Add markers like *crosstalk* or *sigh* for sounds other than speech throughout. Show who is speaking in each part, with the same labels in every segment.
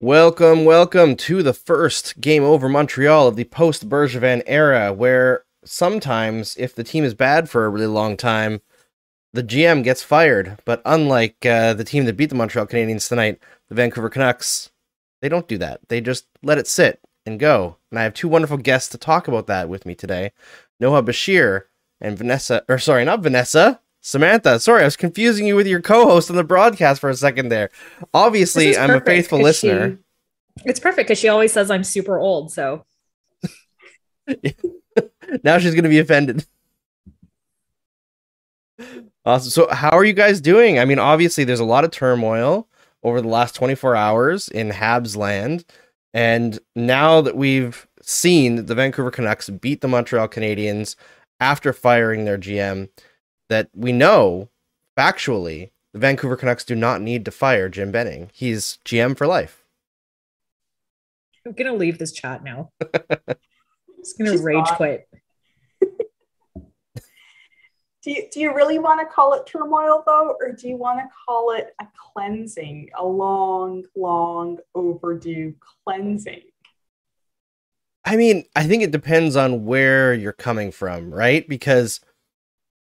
Speaker 1: Welcome, welcome to the first Game Over Montreal of the post Bergevin era, where sometimes, if the team is bad for a really long time, the GM gets fired. But unlike uh, the team that beat the Montreal Canadiens tonight, the Vancouver Canucks, they don't do that. They just let it sit and go. And I have two wonderful guests to talk about that with me today Noah Bashir and Vanessa, or sorry, not Vanessa. Samantha, sorry, I was confusing you with your co-host on the broadcast for a second there. Obviously, I'm a faithful
Speaker 2: 'cause she-
Speaker 1: listener.
Speaker 2: it's perfect because she always says I'm super old. So *laughs*
Speaker 1: now she's gonna be offended. Awesome. So, how are you guys doing? I mean, obviously, there's a lot of turmoil over the last 24 hours in Habs land, and now that we've seen that the Vancouver Canucks beat the Montreal Canadiens after firing their GM, that we know factually the Vancouver Canucks do not need to fire Jim Benning. He's GM for life.
Speaker 2: I'm gonna leave this chat now. *laughs* Just gonna rage
Speaker 3: gone.
Speaker 2: quit.
Speaker 3: Do you, do you really want to call it turmoil though, or do you want to call it a cleansing, a long, long overdue cleansing?
Speaker 1: I mean, I think it depends on where you're coming from, right? Because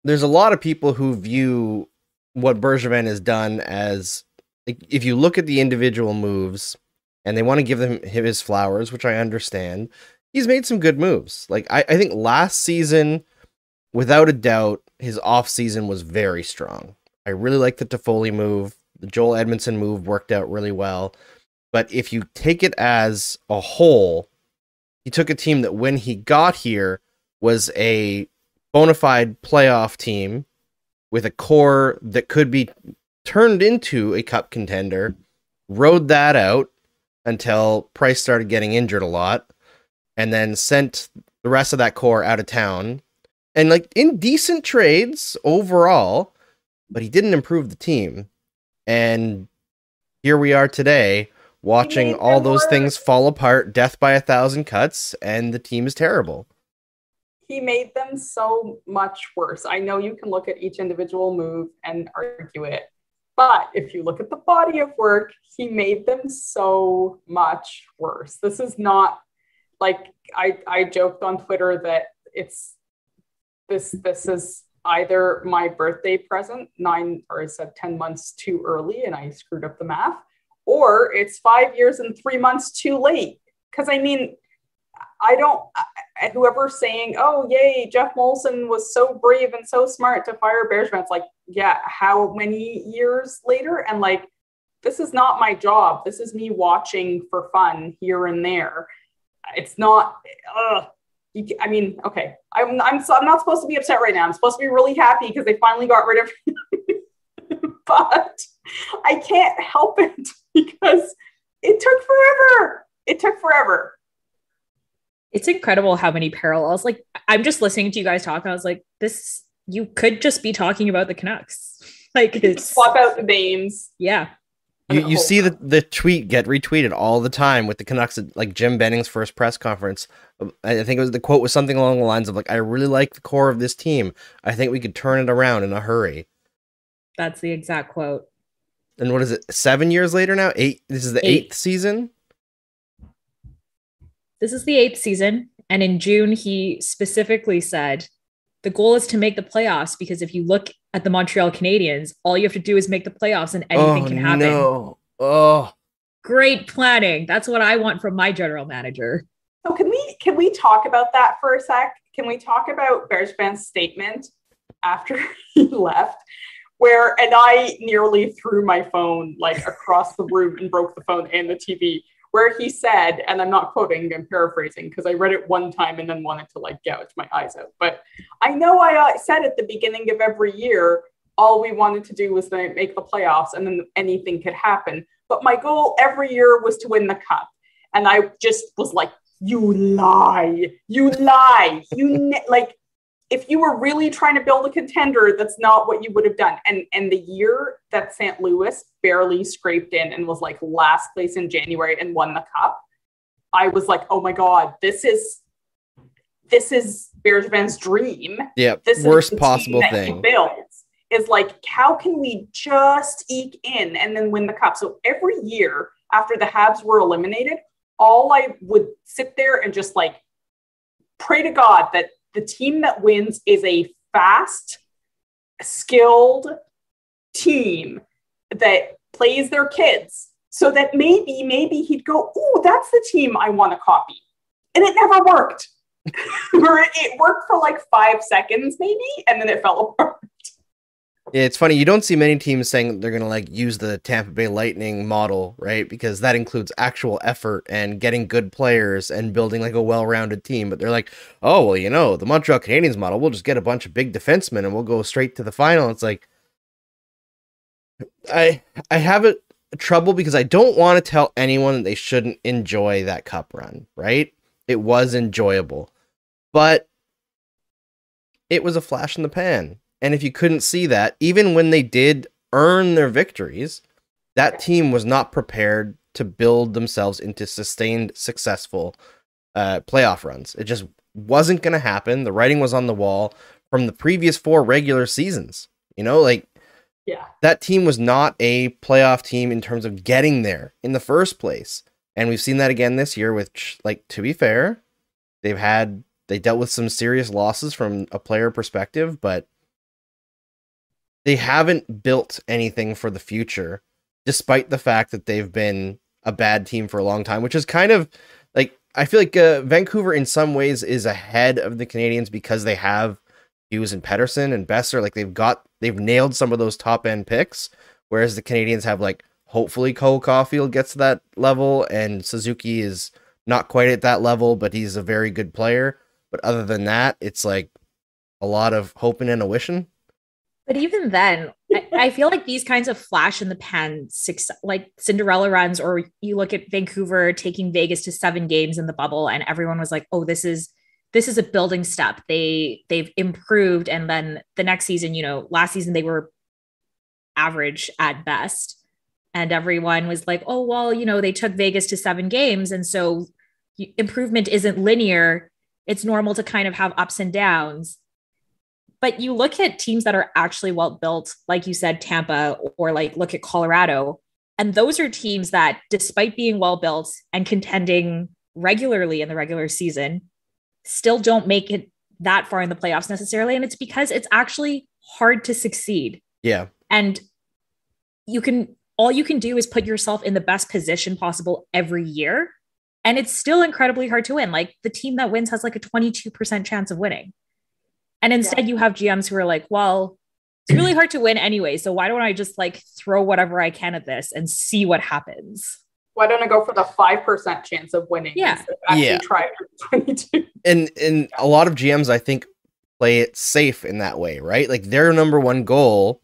Speaker 1: there's a lot of people who view what Bergevin has done as if you look at the individual moves and they want to give him his flowers, which I understand, he's made some good moves. Like I, I think last season, without a doubt, his off season was very strong. I really like the Toffoli move. The Joel Edmundson move worked out really well. But if you take it as a whole, he took a team that when he got here was a bona fide playoff team with a core that could be turned into a cup contender, rode that out until Price started getting injured a lot, and then sent the rest of that core out of town. And like in decent trades overall, but he didn't improve the team. And here we are today watching all those things fall apart, death by a thousand cuts, and the team is terrible.
Speaker 3: He made them so much worse. I know you can look at each individual move and argue it, but if you look at the body of work, he made them so much worse. This is not like I, I joked on Twitter that it's this this is either my birthday present nine or I said 10 months too early and I screwed up the math, or it's five years and three months too late. Because I mean, I don't, whoever's saying, oh, yay, Jeff Molson was so brave and so smart to fire Bergevin, it's like, yeah, how many years later? And like, this is not my job. This is me watching for fun here and there. It's not, ugh. You, I mean, okay, I'm, I'm, so, I'm not supposed to be upset right now. I'm supposed to be really happy because they finally got rid of him. *laughs* but I can't help it *laughs* because it took forever. It took forever.
Speaker 2: It's incredible how many parallels. Like I'm just listening to you guys talk, I was like, this you could just be talking about the Canucks. *laughs* Like it's
Speaker 3: Swap out the names.
Speaker 2: yeah.
Speaker 1: You, *laughs* you see the, the tweet get retweeted all the time with the Canucks, like Jim Benning's first press conference. Um, I think it was the quote was something along the lines of like, "I really like the core of this team. I think we could turn it around in a hurry."
Speaker 2: That's the exact quote.
Speaker 1: And what is it? Seven years later now? Eight. This is the
Speaker 2: Eight.
Speaker 1: eighth season.
Speaker 2: This is the eighth season. And in June, he specifically said the goal is to make the playoffs because if you look at the Montreal Canadiens, all you have to do is make the playoffs and anything
Speaker 1: oh
Speaker 2: can happen.
Speaker 1: no! Oh,
Speaker 2: Great planning. That's what I want from my general manager.
Speaker 3: So can we can we talk about that for a sec? Can we talk about Bergevin's statement after *laughs* he left, where and I nearly threw my phone like across the room and broke the phone and the TV, where he said, and I'm not quoting, I'm paraphrasing because I read it one time and then wanted to like gouge my eyes out. But I know I uh, said at the beginning of every year, all we wanted to do was make the playoffs and then anything could happen. But my goal every year was to win the cup. And I just was like, you lie, you lie, you ne-, like if you were really trying to build a contender, that's not what you would have done. And and the year that St. Louis barely scraped in and was like last place in January and won the cup, I was like, oh my god, this is this is Bergevin's dream.
Speaker 1: Yeah,
Speaker 3: This
Speaker 1: worst
Speaker 3: is the worst possible
Speaker 1: thing.
Speaker 3: Builds is like, how can we just eke in and then win the cup? So every year after the Habs were eliminated, all I would sit there and just like pray to God that the team that wins is a fast, skilled team that plays their kids so that maybe, maybe he'd go, Oh, that's the team I want to copy. And it never worked. or *laughs* it, it worked for like five seconds, maybe, and then it fell apart.
Speaker 1: Yeah, it's funny. You don't see many teams saying they're going to like use the Tampa Bay Lightning model, right? Because that includes actual effort and getting good players and building like a well-rounded team. But they're like, oh well, you know, the Montreal Canadiens model. We'll just get a bunch of big defensemen and we'll go straight to the final. It's like, I I have a trouble because I don't want to tell anyone that they shouldn't enjoy that cup run, right? It was enjoyable, but it was a flash in the pan. And if you couldn't see that, even when they did earn their victories, that team was not prepared to build themselves into sustained successful uh, playoff runs. It just wasn't going to happen. The writing was on the wall from the previous four regular seasons. You know, like
Speaker 3: Yeah.
Speaker 1: that team was not a playoff team in terms of getting there in the first place. And we've seen that again this year, which, like, to be fair, they've had, they dealt with some serious losses from a player perspective, but they haven't built anything for the future, despite the fact that they've been a bad team for a long time, which is kind of like, I feel like uh, Vancouver in some ways is ahead of the Canadiens because they have Hughes and Pettersson and Boeser. Like they've got, they've nailed some of those top end picks, whereas the Canadiens have like, hopefully Cole Caufield gets to that level and Suzuki is not quite at that level, but he's a very good player. But other than that, it's like a lot of hoping and a wishing.
Speaker 2: But even then, I, I feel like these kinds of flash in the pan, success, like Cinderella runs, or you look at Vancouver taking Vegas to seven games in the bubble, and everyone was like, "Oh, this is this is a building step. They they've improved." And then the next season, you know, last season they were average at best, and everyone was like, "Oh, well, you know, they took Vegas to seven games, and so improvement isn't linear. It's normal to kind of have ups and downs." But you look at teams that are actually well built, like you said, Tampa, or like look at Colorado, and those are teams that, despite being well built and contending regularly in the regular season, still don't make it that far in the playoffs necessarily. And it's because it's actually hard to succeed.
Speaker 1: Yeah.
Speaker 2: And you can, all you can do is put yourself in the best position possible every year. And it's still incredibly hard to win. Like the team that wins has like a 22% chance of winning. And instead, you have GMs who are like, well, it's really hard to win anyway. So why don't I just like throw whatever I can at this and see what happens?
Speaker 3: Why don't I go for the 5% chance of winning?
Speaker 2: Yeah.
Speaker 3: instead of
Speaker 1: Yeah.
Speaker 3: try for *laughs* 22.
Speaker 1: And and a lot of GMs I think play it safe in that way, right? Like their number one goal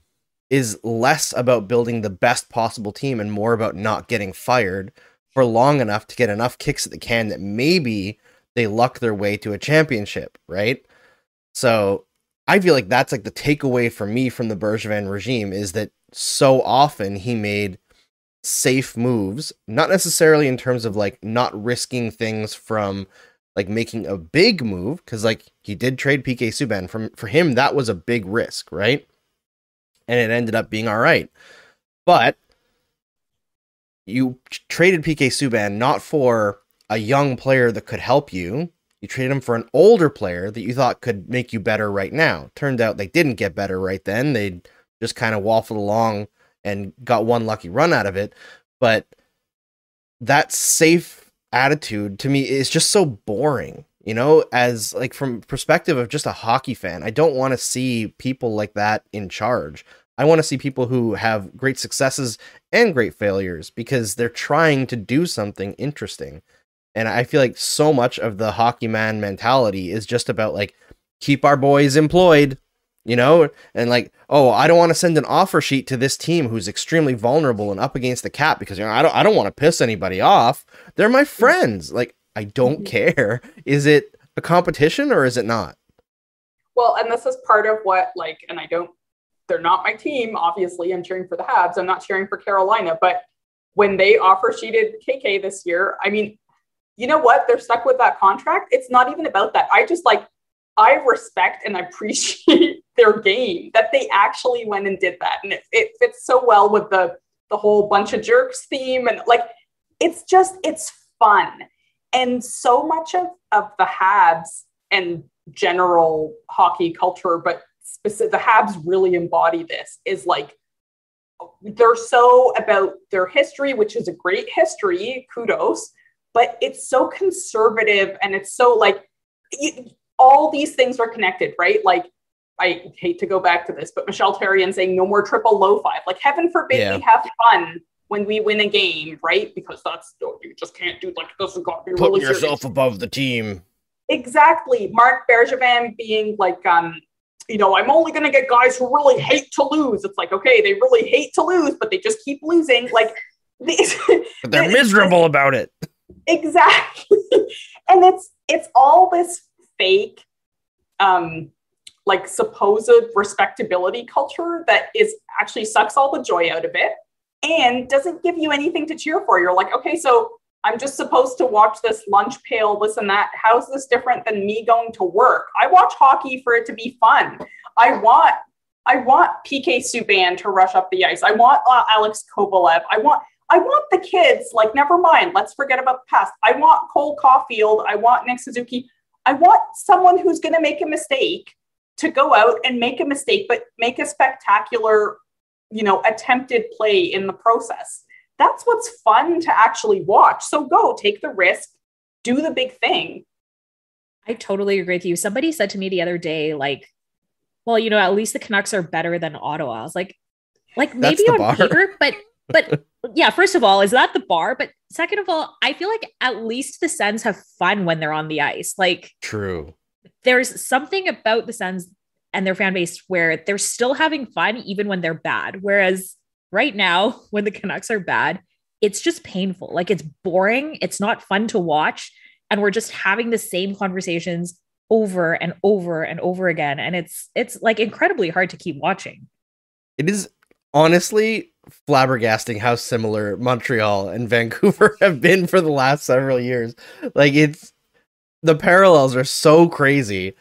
Speaker 1: is less about building the best possible team and more about not getting fired for long enough to get enough kicks at the can that maybe they luck their way to a championship, right? So I feel like that's like the takeaway for me from the Bergevin regime is that so often he made safe moves, not necessarily in terms of like not risking things from like making a big move because like he did trade PK Subban from for him that was a big risk, right? And it ended up being all right. But you traded PK Subban not for a young player that could help you. You traded him for an older player that you thought could make you better right now. Turned out they didn't get better right then. They just kind of waffled along and got one lucky run out of it. But that safe attitude to me is just so boring. You know, as like from perspective of just a hockey fan, I don't want to see people like that in charge. I want to see people who have great successes and great failures because they're trying to do something interesting. And I feel like so much of the hockey man mentality is just about like keep our boys employed, you know, and like, oh, I don't want to send an offer sheet to this team who's extremely vulnerable and up against the cap because you know I don't I don't want to piss anybody off. They're my mm-hmm. friends. Like I don't mm-hmm. care. Is it a competition or is it not?
Speaker 3: Well, and this is part of what, like, and I don't, they're not my team. Obviously, I'm cheering for the Habs. I'm not cheering for Carolina. But when they offer sheeted KK this year, I mean, you know what? They're stuck with that contract. It's not even about that. I just like, I respect and *laughs* appreciate their game that they actually went and did that. And it, it fits so well with the, the whole bunch of jerks theme. And like, it's just, it's fun. And so much of, of the Habs and general hockey culture, but specific, the Habs really embody this is like they're so about their history, which is a great history, kudos, but it's so conservative and it's so like you, all these things are connected, right? Like I hate to go back to this, but Michel Therrien saying no more triple low five. Like heaven forbid yeah. we have fun when we win a game, right? Because that's you just can't do like this. Got to be
Speaker 1: Put
Speaker 3: really
Speaker 1: yourself
Speaker 3: serious.
Speaker 1: above the team.
Speaker 3: Exactly. Marc Bergevin being like, um, you know, I'm only going to get guys who really hate to lose. It's like, okay, they really hate to lose, but they just keep losing. Like, *laughs* these,
Speaker 1: but they're miserable about it.
Speaker 3: Exactly. *laughs* and it's it's all this fake, um, like supposed respectability culture that is actually sucks all the joy out of it and doesn't give you anything to cheer for. You're like, okay, so I'm just supposed to watch this lunch pail, and that. How's this different than me going to work? I watch hockey for it to be fun. I want I want PK Subban to rush up the ice. I want uh, Alex Kovalev. I want I want the kids, like, never mind, let's forget about the past. I want Cole Caufield. I want Nick Suzuki. I want someone who's going to make a mistake to go out and make a mistake, but make a spectacular, you know, attempted play in the process that's what's fun to actually watch. So go take the risk, do the big thing.
Speaker 2: I totally agree with you. Somebody said to me the other day, like, well, you know, at least the Canucks are better than Ottawa. I was like, like maybe on bar. paper, but but *laughs* yeah, first of all, is that the bar? But second of all, I feel like at least the Sens have fun when they're on the ice. Like
Speaker 1: true.
Speaker 2: There's something about the Sens and their fan base where they're still having fun even when they're bad. Whereas right now, *laughs* when the Canucks are bad, it's just painful. Like it's boring. It's not fun to watch. And we're just having the same conversations over and over and over again. And it's it's like incredibly hard to keep watching.
Speaker 1: It is honestly flabbergasting how similar Montreal and *laughs* Vancouver have been for the last several years. Like it's the parallels are so crazy.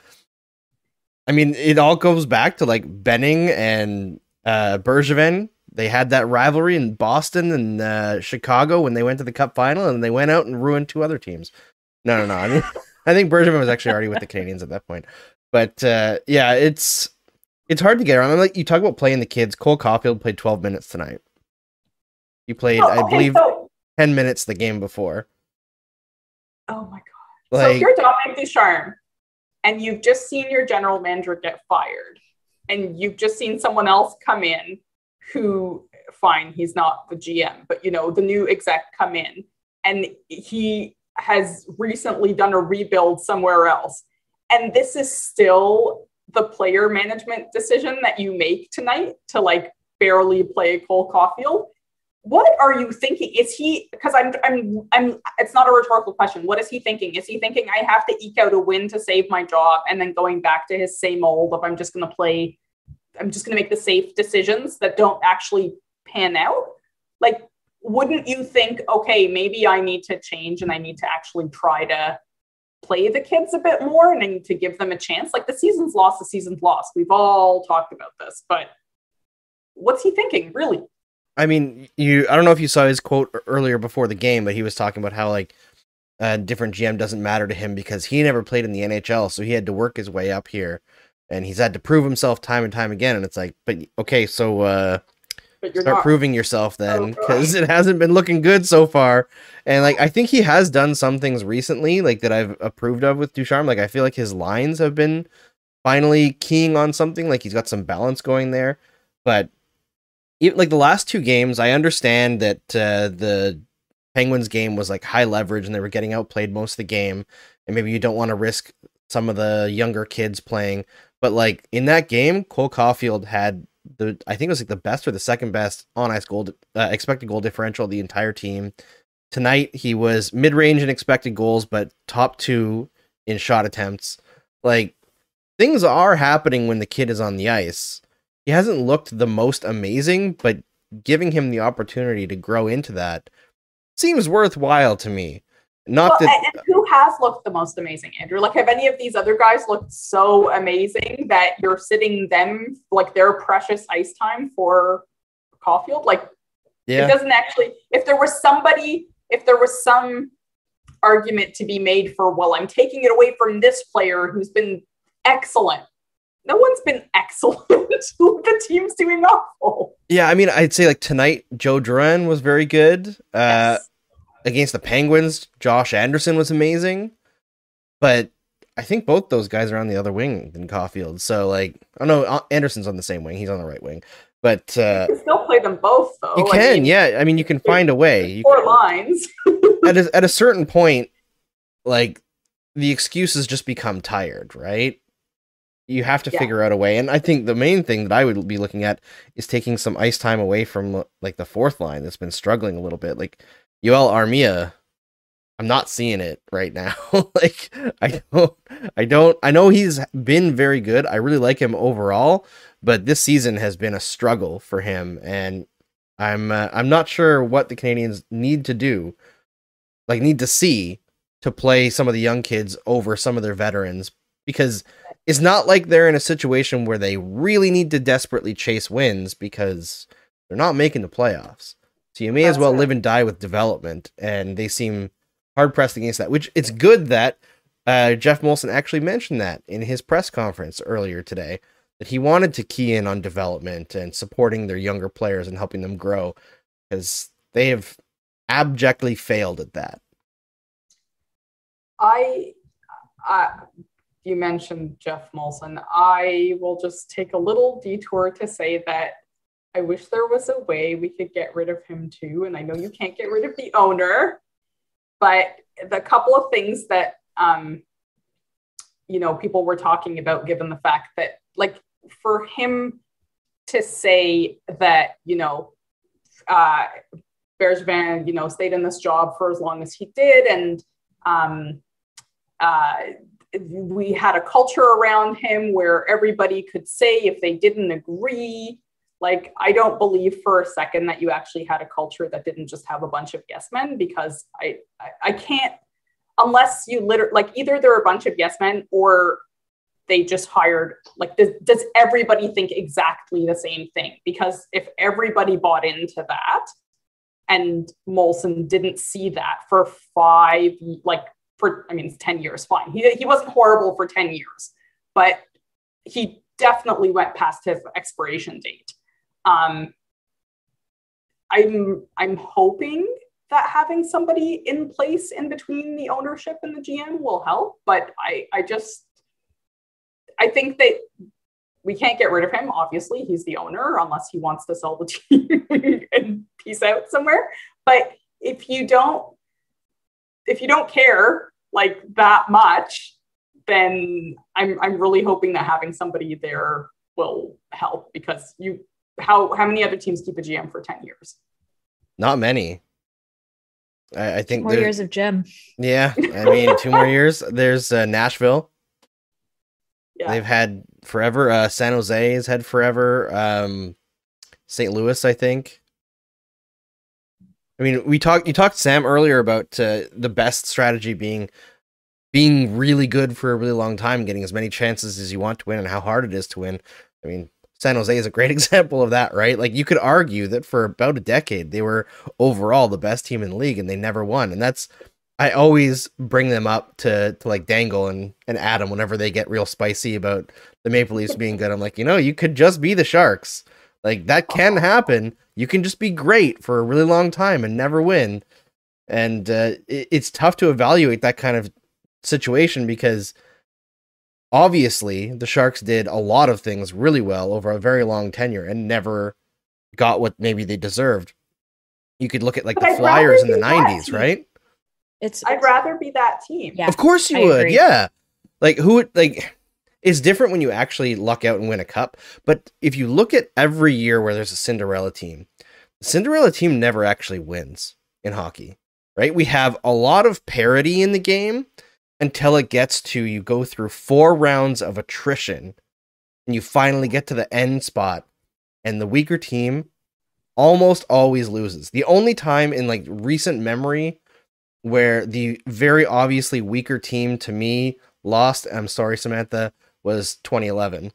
Speaker 1: I mean, it all goes back to like Benning and uh Bergevin they had that rivalry in Boston and uh, Chicago when they went to the Cup final, and they went out and ruined two other teams. No, no, no. I mean, *laughs* I think Bergevin was actually already with the Canadiens at that point. But uh, yeah, it's it's hard to get around. I'm like you talk about playing the kids. Cole Caufield played 12 minutes tonight. He played, oh, okay, I believe, so... 10 minutes the game before.
Speaker 3: Oh my god! Like, so if you're Dominique Ducharme and you've just seen your general manager get fired, and you've just seen someone else come in who fine he's not the gm but you know the new exec come in and he has recently done a rebuild somewhere else and this is still the player management decision that you make tonight to like barely play Cole Caufield. What are you thinking? Is he because I'm I'm I'm it's not a rhetorical question. What is he thinking? Is he thinking I have to eke out a win to save my job and then going back to his same old of I'm just gonna play I'm just going to make the safe decisions that don't actually pan out. Like, wouldn't you think, okay, maybe I need to change and I need to actually try to play the kids a bit more and to give them a chance? Like, the season's lost, the season's lost. We've all talked about this, but what's he thinking, really?
Speaker 1: I mean, you, I don't know if you saw his quote earlier before the game, but he was talking about how, like, a different GM doesn't matter to him because he never played in the NHL, so he had to work his way up here and he's had to prove himself time and time again. And it's like, but okay, so uh, start not. proving yourself then, because oh, it hasn't been looking good so far. And like, I think he has done some things recently, like that I've approved of with Ducharme. Like, I feel like his lines have been finally keying on something. Like, he's got some balance going there. But even, like the last two games, I understand that uh, the Penguins game was like high leverage and they were getting outplayed most of the game, and maybe you don't want to risk some of the younger kids playing. But like in that game, Cole Caufield had the I think it was like the best or the second best on ice goal uh, expected goal differential the entire team. Tonight he was mid range in expected goals, but top two in shot attempts. Like things are happening when the kid is on the ice. He hasn't looked the most amazing, but giving him the opportunity to grow into that seems worthwhile to me. Not
Speaker 3: Well,
Speaker 1: that
Speaker 3: who has looked the most amazing, Andrew? Like, have any of these other guys looked so amazing that you're sitting them like their precious ice time for Caufield? Like, it doesn't actually. If there was somebody, if there was some argument to be made for, well, I'm taking it away from this player who's been excellent. No one's been *laughs* excellent. *laughs* the team's doing awful.
Speaker 1: yeah. I mean, I'd say like tonight, Joe Duran was very good. Uh. Against the Penguins, Josh Anderson was amazing, but I think both those guys are on the other wing than Caufield. So like, I don't know, uh, Anderson's on the same wing; he's on the right wing. But uh,
Speaker 3: You can still play them both, though.
Speaker 1: you
Speaker 3: I
Speaker 1: can,
Speaker 3: mean,
Speaker 1: yeah. I mean, you can find a way. You
Speaker 3: Four lines. *laughs*
Speaker 1: at a, at a certain point, like the excuses just become tired, right? You have to
Speaker 3: Yeah.
Speaker 1: figure out a way, and I think the main thing that I would be looking at is taking some ice time away from like the fourth line that's been struggling a little bit. Like Joel Armia, I'm not seeing it right now. *laughs* like I don't, I don't, I know he's been very good. I really like him overall, but this season has been a struggle for him, and I'm uh, I'm not sure what the Canadiens need to do like need to see to play some of the young kids over some of their veterans because it's not like they're in a situation where they really need to desperately chase wins because they're not making the playoffs. So you may as well
Speaker 3: it.
Speaker 1: live and die with development and they seem hard pressed against that, which it's good that uh, Jeff Molson actually mentioned that in his press conference earlier today that he wanted to key in on development and supporting their younger players and helping them grow because they have abjectly failed at that.
Speaker 3: I, I, you mentioned Jeff Molson. I will just take a little detour to say that I wish there was a way we could get rid of him too. And I know you can't get rid of the owner, but the couple of things that, um, you know, people were talking about, given the fact that, like, for him to say that, you know, uh, Bergevin, you know, stayed in this job for as long as he did, and um, uh, we had a culture around him where everybody could say if they didn't agree. Like, I don't believe for a second that you actually had a culture that didn't just have a bunch of yes men because I, I, I can't, unless you literally, like, either they're a bunch of yes men or they just hired, like, does, does everybody think exactly the same thing? Because if everybody bought into that, and Molson didn't see that for five, like for I mean, ten years, fine. He he wasn't horrible for ten years, but he definitely went past his expiration date. Um, I'm I'm hoping that having somebody in place in between the ownership and the GM will help, but I I just I think that we can't get rid of him. Obviously, he's the owner unless he wants to sell the *laughs* team and peace out somewhere. But if you don't, if you don't care like that much, then I'm I'm really hoping that having somebody there will help because you how how many other teams keep a GM for 10 years?
Speaker 1: Not many. I, I think
Speaker 2: More years of Jim.
Speaker 1: Yeah, I mean, two more years. *laughs* There's uh, Nashville.
Speaker 3: Yeah.
Speaker 1: They've had forever. Uh, San Jose has had forever. Um, St. Louis, I think. I mean, we talked. You talked Sam earlier about uh, the best strategy being being really good for a really long time, getting as many chances as you want to win, and how hard it is to win. I mean, San Jose is a great *laughs* example of that, right? Like you could argue that for about a decade they were overall the best team in the league, and they never won, and that's I always bring them up to to like Dangle and and Adam whenever they get real spicy about the Maple Leafs being good. I'm like, you know, you could just be the Sharks. Like that can happen. You can just be great for a really long time and never win. And uh, it, it's tough to evaluate that kind of situation because obviously the Sharks did a lot of things really well over a very long tenure and never got what maybe they deserved. You could look at like
Speaker 3: But
Speaker 1: the
Speaker 3: I'd
Speaker 1: Flyers in the 90s,
Speaker 3: team.
Speaker 1: right?
Speaker 2: It's
Speaker 3: I'd rather be that team.
Speaker 2: Yeah.
Speaker 1: Of course you
Speaker 2: I
Speaker 1: would.
Speaker 2: agree.
Speaker 1: Yeah. Like who would like it's different when you actually luck out and win a cup, but if you look at every year where there's a Cinderella team, the Cinderella team never actually wins in hockey. Right? We have a lot of parity in the game until it gets to you go through four rounds of attrition and you finally get to the end spot and the weaker team almost always loses. The only time in like recent memory where the very obviously weaker team to me lost, I'm sorry Samantha, was 2011.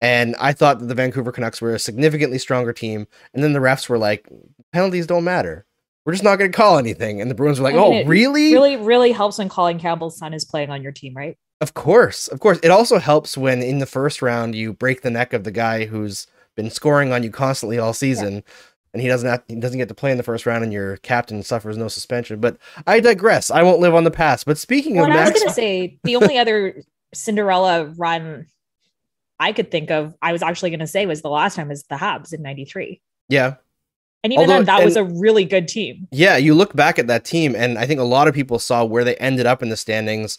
Speaker 1: And I thought that the Vancouver Canucks were a significantly stronger team and then the refs were like penalties don't matter. We're just not going to call anything and the Bruins were like,
Speaker 2: I mean,
Speaker 1: "Oh, really?"
Speaker 2: Really, really helps when Colin Campbell's son is playing on your team, right?
Speaker 1: Of course, of course. It also helps when in the first round you break the neck of the guy who's been scoring on you constantly all season, and he doesn't have, he doesn't get to play in the first round, and your captain suffers no suspension. But I digress. I won't live on the past. But speaking
Speaker 2: Well,
Speaker 1: of
Speaker 2: and I was going to say the only other Cinderella run I could think of, I was actually going to say was the last time was the Habs in '93,
Speaker 1: yeah,
Speaker 2: and even
Speaker 1: Although-
Speaker 2: then that was a really good team.
Speaker 1: yeah. You look back at that team, and I think a lot of people saw where they ended up in the standings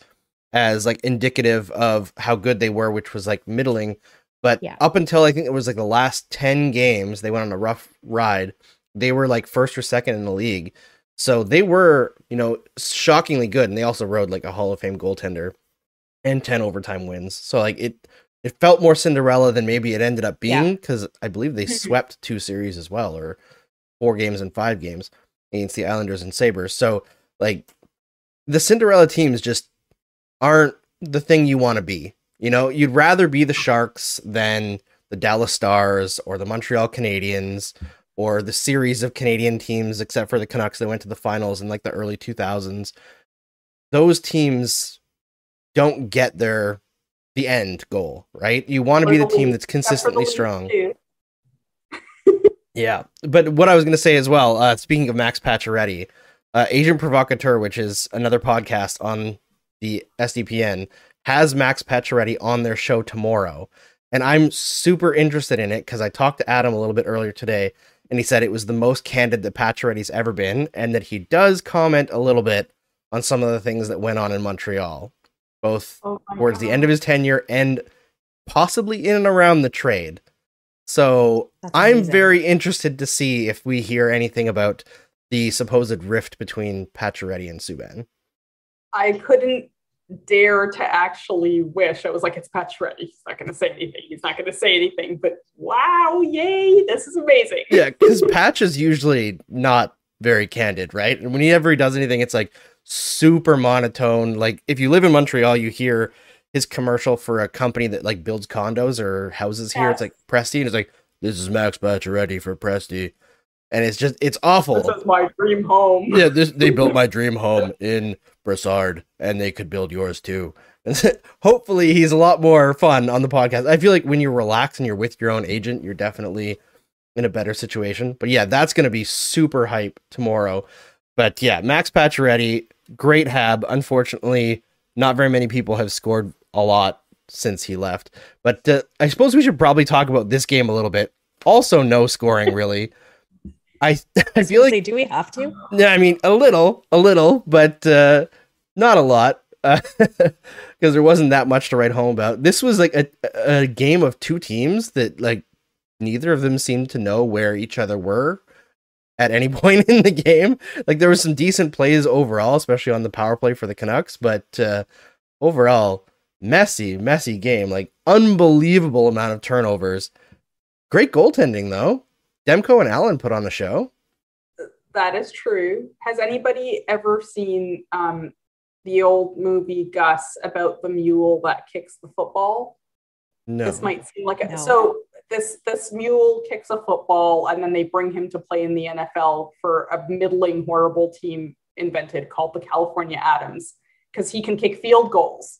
Speaker 1: as like indicative of how good they were, which was like middling. But
Speaker 2: Yeah.
Speaker 1: up until I think it was like the last 10 games, they went on a rough ride. They were like first or second in the league. So they were, you know, shockingly good. And they also rode like a Hall of Fame goaltender and 10 overtime wins. So like it it felt more Cinderella than maybe it ended up being because I believe they *laughs* swept two series as well, or four games and five games against the Islanders and Sabres. So like the Cinderella teams just aren't the thing you want to be. You know, you'd rather be the Sharks than the Dallas Stars or the Montreal Canadiens or the series of Canadian teams, except for the Canucks that went to the finals in like the early 2000s. Those teams don't get their the end goal, right? You want to be the team that's consistently strong. Yeah, but what I was going to say as well, uh, speaking of Max Pacioretty, uh, Agent Provocateur, which is another podcast on the SDPN, has Max Pacioretty on their show tomorrow, and I'm super interested in it because I talked to Adam a little bit earlier today, and he said it was the most candid that Pacioretty's ever been, and that he does comment a little bit on some of the things that went on in Montreal, both
Speaker 3: Oh
Speaker 1: towards the end of his tenure and possibly in and around the trade. So I'm very interested to see if we hear anything about the supposed rift between Pacioretty and Subban.
Speaker 3: I couldn't dare to actually wish. I was like, it's Pacioretty. He's not going to say anything. He's not going to say anything. But wow, yay! This is amazing.
Speaker 1: Yeah, because *laughs* Patch is usually not very candid, right? And whenever he does anything, it's like super monotone. Like if you live in Montreal, you hear his commercial for a company that like builds condos or houses here. It's like Presti, and it's like this is Max Pacioretty for Presti, and it's just it's awful.
Speaker 3: This is my dream home.
Speaker 1: yeah, this they *laughs* built my dream home in Brossard, and they could build yours too. And *laughs* so- hopefully, he's a lot more fun on the podcast. I feel like when you're relaxed and you're with your own agent, you're definitely in a better situation. But yeah, that's going to be super hype tomorrow. But yeah, Max Pacioretty, great hab. Unfortunately, not very many people have scored a lot since he left. But uh, I suppose we should probably talk about this game a little bit. Also, no scoring *laughs* really. I *laughs* I feel like
Speaker 2: Say, do we have to?
Speaker 1: yeah, I mean a little, a little, but uh, not a lot, *laughs* because there wasn't that much to write home about. This was like a a game of two teams that like neither of them seemed to know where each other were at any point in the game. Like there was some decent plays overall, especially on the power play for the Canucks, but uh, overall messy, messy game. Like unbelievable amount of turnovers. Great goaltending though. Demko and Allen put on a show.
Speaker 3: That is true. Has anybody ever seen um, the old movie Gus about the mule that kicks the football?
Speaker 1: No.
Speaker 3: This might seem like a
Speaker 2: No.
Speaker 3: so this this mule kicks a football and then they bring him to play in the NFL for a middling horrible team invented called the California Atoms because he can kick field goals.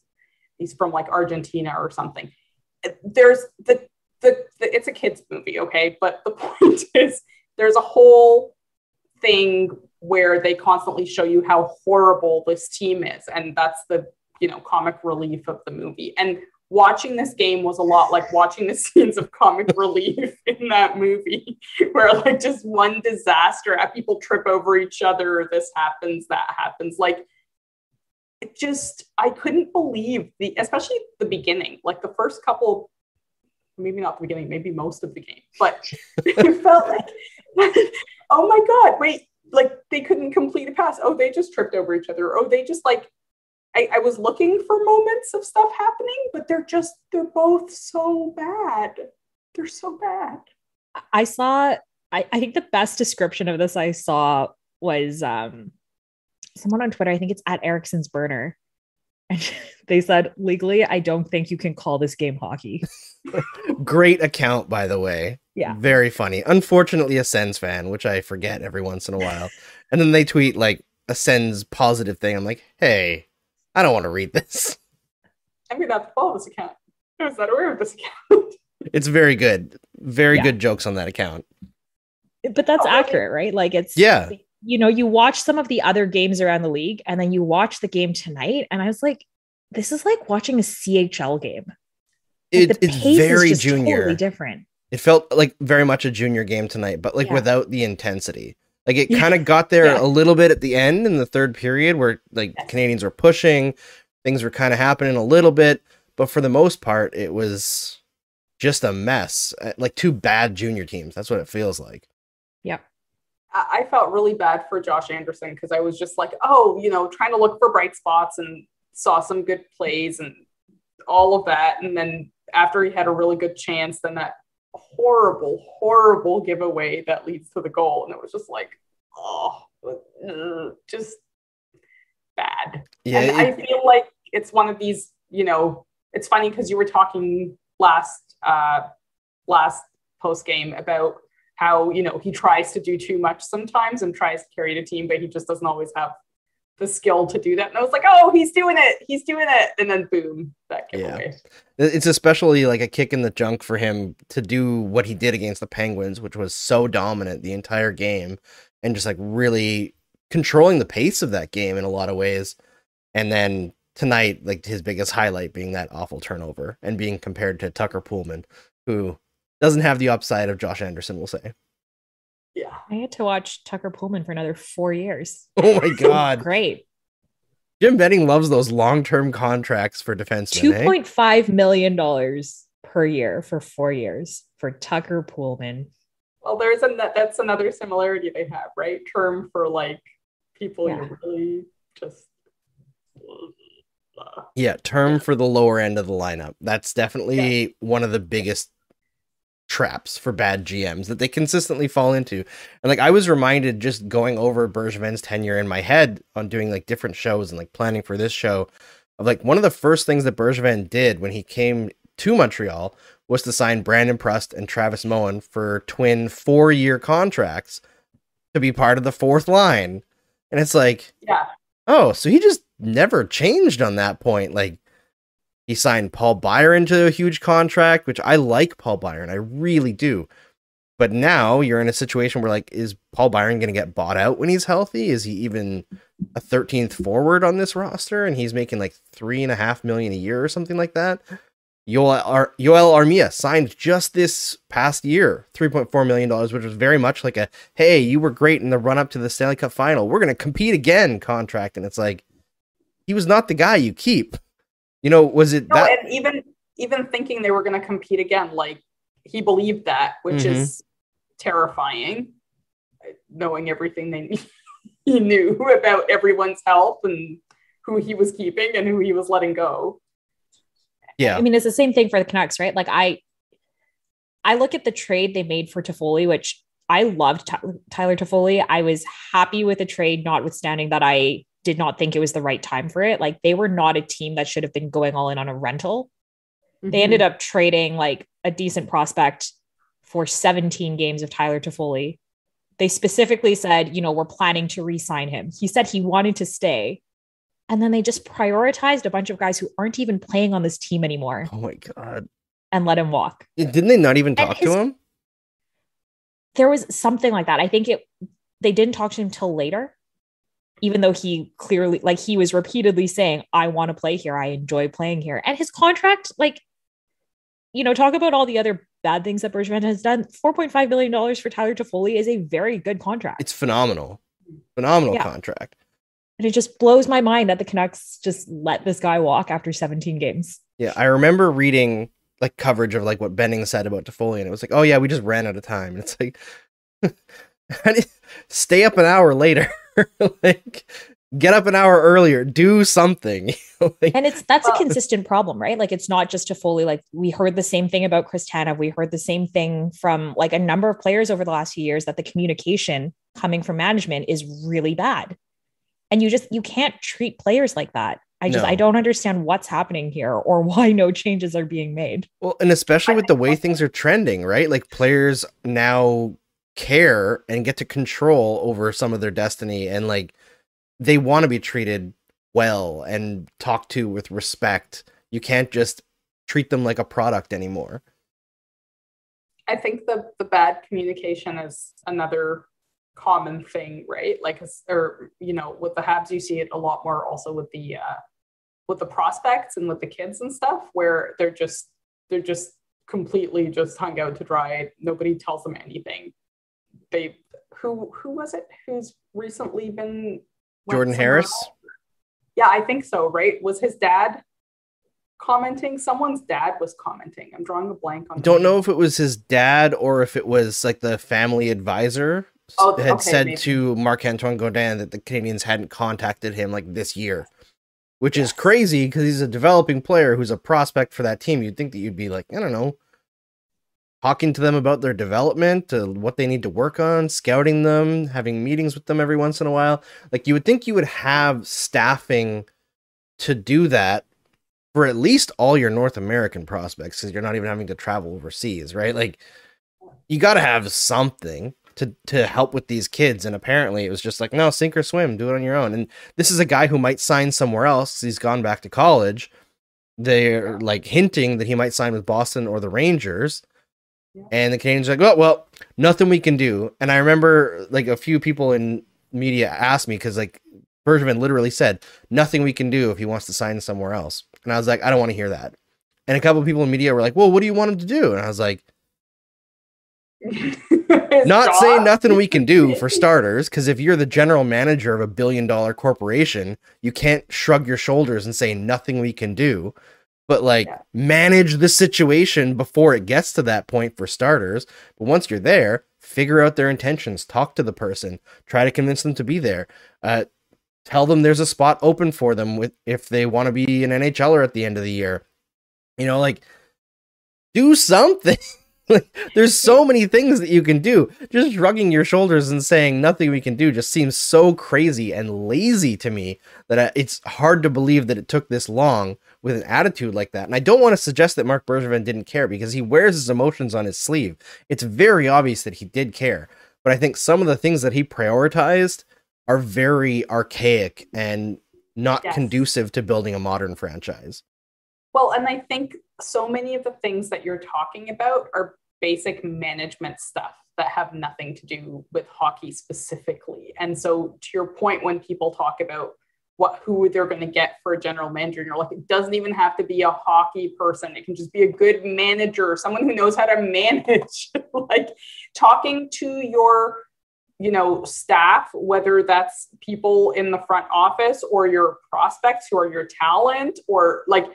Speaker 3: He's from like Argentina or something. There's the the, the it's a kids movie, okay? But the *laughs* point is there's a whole thing where they constantly show you how horrible this team is and that's the you know comic relief of the movie and watching this game was a lot like watching the *laughs* scenes of comic relief in that movie where like just one disaster people trip over each other this happens that happens like just i couldn't believe the especially the beginning like the first couple maybe not the beginning maybe most of the game but *laughs* *laughs* it felt like *laughs* oh my god wait like they couldn't complete a pass oh they just tripped over each other oh they just like I, I was looking for moments of stuff happening, but they're just they're both so bad. They're so bad.
Speaker 2: I saw I, I think the best description of this I saw was um someone on Twitter, I think it's at Erickson's burner. And *laughs* they said, legally, I don't think you can call this game hockey. *laughs*
Speaker 1: Great account, by the way.
Speaker 2: Yeah.
Speaker 1: Very funny. Unfortunately, a Sens fan, which I forget every once in a while. *laughs* and then they tweet like a Sens positive thing. I'm like, hey, I don't want to read this.
Speaker 3: I'm gonna have to follow this account. I was not aware of this account.
Speaker 1: It's very good. Very
Speaker 2: Yeah.
Speaker 1: good jokes on that account.
Speaker 2: But that's
Speaker 3: Oh, really?
Speaker 2: accurate, right? Like it's
Speaker 1: Yeah.
Speaker 2: You know, you watch some of the other games around the league and then you watch the game tonight, and I was like, this is like watching a CHL game. Like,
Speaker 1: It, it's very junior.
Speaker 2: totally different.
Speaker 1: It felt like very much a junior game tonight, but like
Speaker 2: Yeah.
Speaker 1: without the intensity. Like it *laughs*
Speaker 2: Yeah.
Speaker 1: kind of got there
Speaker 2: Yeah.
Speaker 1: a little bit at the end in the third period where like
Speaker 2: Yes.
Speaker 1: Canadiens were pushing, things were kind of happening a little bit, but for the most part, it was just a mess. Uh, Like two bad junior teams. That's what it feels like.
Speaker 2: Yep.
Speaker 3: I felt really bad for Josh Anderson because I was just like, oh, you know, trying to look for bright spots and saw some good plays and all of that. And then after he had a really good chance, then that horrible, horrible giveaway that leads to the goal. And it was just like, oh, just bad.
Speaker 1: Yeah,
Speaker 3: and I feel like it's one of these, you know, it's funny because you were talking last uh last post game about how, you know, he tries to do too much sometimes and tries to carry the team, but he just doesn't always have the skill to do that. And I was like, oh, he's doing it, he's doing it. And then boom, that
Speaker 1: Yeah.
Speaker 3: giveaway.
Speaker 1: it's especially like a kick in the junk for him to do what he did against the Penguins, which was so dominant the entire game and just like really controlling the pace of that game in a lot of ways. And then tonight, like his biggest highlight being that awful turnover and being compared to Tucker Poolman, who doesn't have the upside of Josh Anderson, we'll say.
Speaker 3: Yeah.
Speaker 2: I had to watch Tucker Poolman for another four years. *laughs*
Speaker 1: Oh my *laughs* God.
Speaker 2: Great.
Speaker 1: Jim Benning loves those long term contracts for defensemen.
Speaker 2: Two
Speaker 1: eh?
Speaker 2: point five million dollars per year for four years for Tucker Poolman.
Speaker 3: Well, there's a that's another similarity they have, right? Term for like people
Speaker 2: Yeah.
Speaker 3: you really just uh,
Speaker 1: Yeah, term
Speaker 3: Yeah.
Speaker 1: for the lower end of the lineup. That's definitely one of the biggest traps for bad GMs that they consistently fall into. And like I was reminded just going over Bergevin's tenure in my head on doing like different shows and like planning for this show of like one of the first things that Bergevin did when he came to Montreal was to sign Brandon Prust and Travis Moen for twin four-year contracts to be part of the fourth line. And it's like
Speaker 3: yeah.
Speaker 1: Oh, so he just never changed on that point. Like he signed Paul Byron to a huge contract, which I like Paul Byron. I really do. But now you're in a situation where like, is Paul Byron going to get bought out when he's healthy? Is he even a 13th forward on this roster? And he's making like three and a half million a year or something like that. Joel, Ar- Armia signed just this past year, $3.4 million, which was very much like a, hey, you were great in the run up to the Stanley Cup final. We're going to compete again contract. And it's like, he was not the guy you keep. You know, was it
Speaker 3: No,
Speaker 1: that?
Speaker 3: and even even thinking they were going to compete again, like he believed that, which
Speaker 1: Mhm.
Speaker 3: is terrifying. Knowing everything they *laughs* he knew about everyone's health and who he was keeping and who he was letting go.
Speaker 1: yeah.
Speaker 2: I mean, it's the same thing for the Canucks, right? Like I, I look at the trade they made for Toffoli, which I loved Ty- Tyler Toffoli. I was happy with the trade, notwithstanding that I did not think it was the right time for it. Like they were not a team that should have been going all in on a rental. They ended mm-hmm. up trading like a decent prospect for 17 games of Tyler Toffoli. They specifically said, you know, we're planning to re-sign him. He said he wanted to stay. And then they just prioritized a bunch of guys who aren't even playing on this team anymore
Speaker 1: Oh my God.
Speaker 2: and let him walk.
Speaker 1: Didn't they not even talk
Speaker 2: his-
Speaker 1: to him?
Speaker 2: There was something like that. I think it they didn't talk to him till later. Even though he clearly like he was repeatedly saying, I want to play here. I enjoy playing here. And his contract, like, you know, talk about all the other bad things that Bergevin has done. $4.5 million for Tyler Toffoli is a very good contract.
Speaker 1: It's phenomenal. Phenomenal
Speaker 2: Yeah.
Speaker 1: contract.
Speaker 2: and it just blows my mind that the Canucks just let this guy walk after 17 games.
Speaker 1: Yeah, I remember reading like coverage of like what Benning said about Toffoli, and it was like, oh yeah, we just ran out of time. And it's like, *laughs* how do you- stay up an hour later. *laughs* like, get up an hour earlier, do something. *laughs* Like,
Speaker 2: And it's that's a consistent problem, right? Like it's not just Toffoli. Like we heard the same thing about Chris Tanev. We heard the same thing from like a number of players over the last few years that the communication coming from management is really bad. And you just you can't treat players like that. I just
Speaker 1: No.
Speaker 2: I don't understand what's happening here or *laughs* why no changes are being made.
Speaker 1: Well, and especially with the way things are trending, right? Like players now care and get to control over some of their destiny and like they want to be treated well and talked to with respect. You can't just treat them like a product anymore.
Speaker 3: I think the the bad communication is another common thing, right? Like, or you know, with the Habs, you see it a lot more. Also with the uh, with the prospects and with the kids and stuff, where they're just they're just completely just hung out to dry. Nobody tells them anything. They who who was it who's recently been
Speaker 1: Jordan Harris?
Speaker 3: else? Yeah, I think so. Right? Was his dad commenting? Someone's dad was commenting. I'm drawing a blank on.
Speaker 1: Don't
Speaker 3: name.
Speaker 1: know if it was his dad or if it was like the family advisor
Speaker 3: Oh,
Speaker 1: had
Speaker 3: okay,
Speaker 1: said
Speaker 3: maybe.
Speaker 1: to Marc Antoine Godin that the Canadiens hadn't contacted him like this year, which is crazy because he's a developing player who's a prospect for that team. You'd think that you'd be like, I don't know, talking to them about their development, uh, what they need to work on, scouting them, having meetings with them every once in a while. Like you would think you would have staffing to do that for at least all your North American prospects because you're not even having to travel overseas, right? Like you got to have something to to help with these kids and apparently it was just like no sink or swim do it on your own and this is a guy who might sign somewhere else he's gone back to college they're like hinting that he might sign with Boston or the Rangers
Speaker 3: Yeah.
Speaker 1: and the Canadiens are like oh well nothing we can do. And I remember like a few people in media asked me because like Bergevin literally said nothing we can do if he wants to sign somewhere else. And I was like I don't want to hear that. And a couple of people in media were like well what do you want him to do? And I was like *laughs* not saying nothing we can do for *laughs* starters because if you're the general manager of a billion dollar corporation you can't shrug your shoulders and say nothing we can do but like
Speaker 3: Yeah.
Speaker 1: manage the situation before it gets to that point for starters. But once you're there figure out their intentions talk to the person try to convince them to be there. Uh, tell them there's a spot open for them with if they want to be an nhler at the end of the year. You know like do something *laughs* like *laughs* there's so many things that you can do. Just shrugging your shoulders and saying nothing we can do just seems so crazy and lazy to me that I, it's hard to believe that it took this long with an attitude like that. And i don't want to suggest that marc bergevin didn't care because he wears his emotions on his sleeve. It's very obvious that he did care but i think some of the things that he prioritized are very archaic and not
Speaker 3: Yes.
Speaker 1: conducive to building a modern franchise
Speaker 3: Well, and I think so many of the things that you're talking about are basic management stuff that have nothing to do with hockey specifically. And so to your point when people talk about what who they're going to get for a general manager and you're like it doesn't even have to be a hockey person it can just be a good manager someone who knows how to manage *laughs* like talking to your you know staff whether that's people in the front office or your prospects who are your talent or like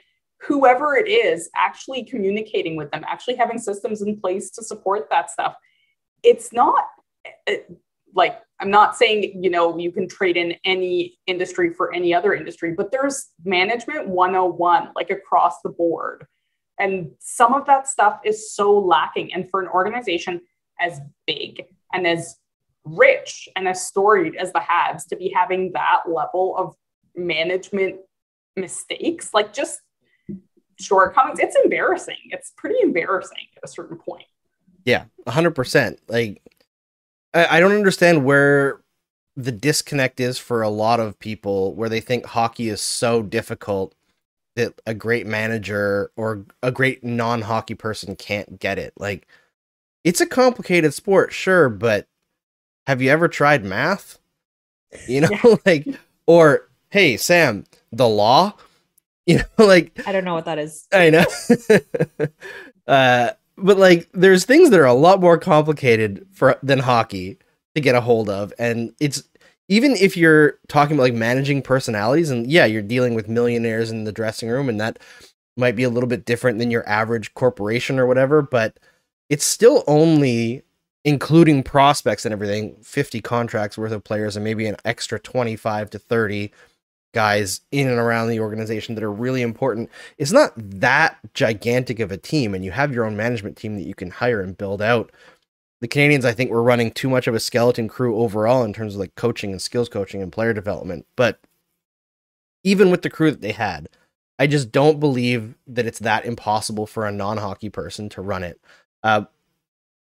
Speaker 3: whoever it is actually communicating with them actually having systems in place to support that stuff. It's not it, like i'm not saying you know you can trade in any industry for any other industry but there's management 101 like across the board. And some of that stuff is so lacking. And for an organization as big and as rich and as storied as the Habs to be having that level of management mistakes, like just shortcomings, it's embarrassing. It's pretty embarrassing at a certain point.
Speaker 1: Yeah, hundred percent. Like, I, I don't understand where the disconnect is for a lot of people, where they think hockey is so difficult that a great manager or a great non-hockey person can't get it. Like, it's a complicated sport, sure, but have you ever tried math? You know, *laughs* like, or hey, Sam, the law. You know, *laughs* like
Speaker 2: I don't know what that is.
Speaker 1: I know. *laughs* uh, but like, there's things that are a lot more complicated for than hockey to get a hold of, and it's even if you're talking about like managing personalities, and yeah, you're dealing with millionaires in the dressing room, and that might be a little bit different than your average corporation or whatever, but it's still only including prospects and everything, 50 contracts worth of players and maybe an extra 25 to 30 guys in and around the organization that are really important. It's not that gigantic of a team, and you have your own management team that you can hire and build out. The Canadiens, I think, were running too much of a skeleton crew overall in terms of like coaching and skills coaching and player development. But even with the crew that they had, I just don't believe that it's that impossible for a non hockey person to run it. Uh,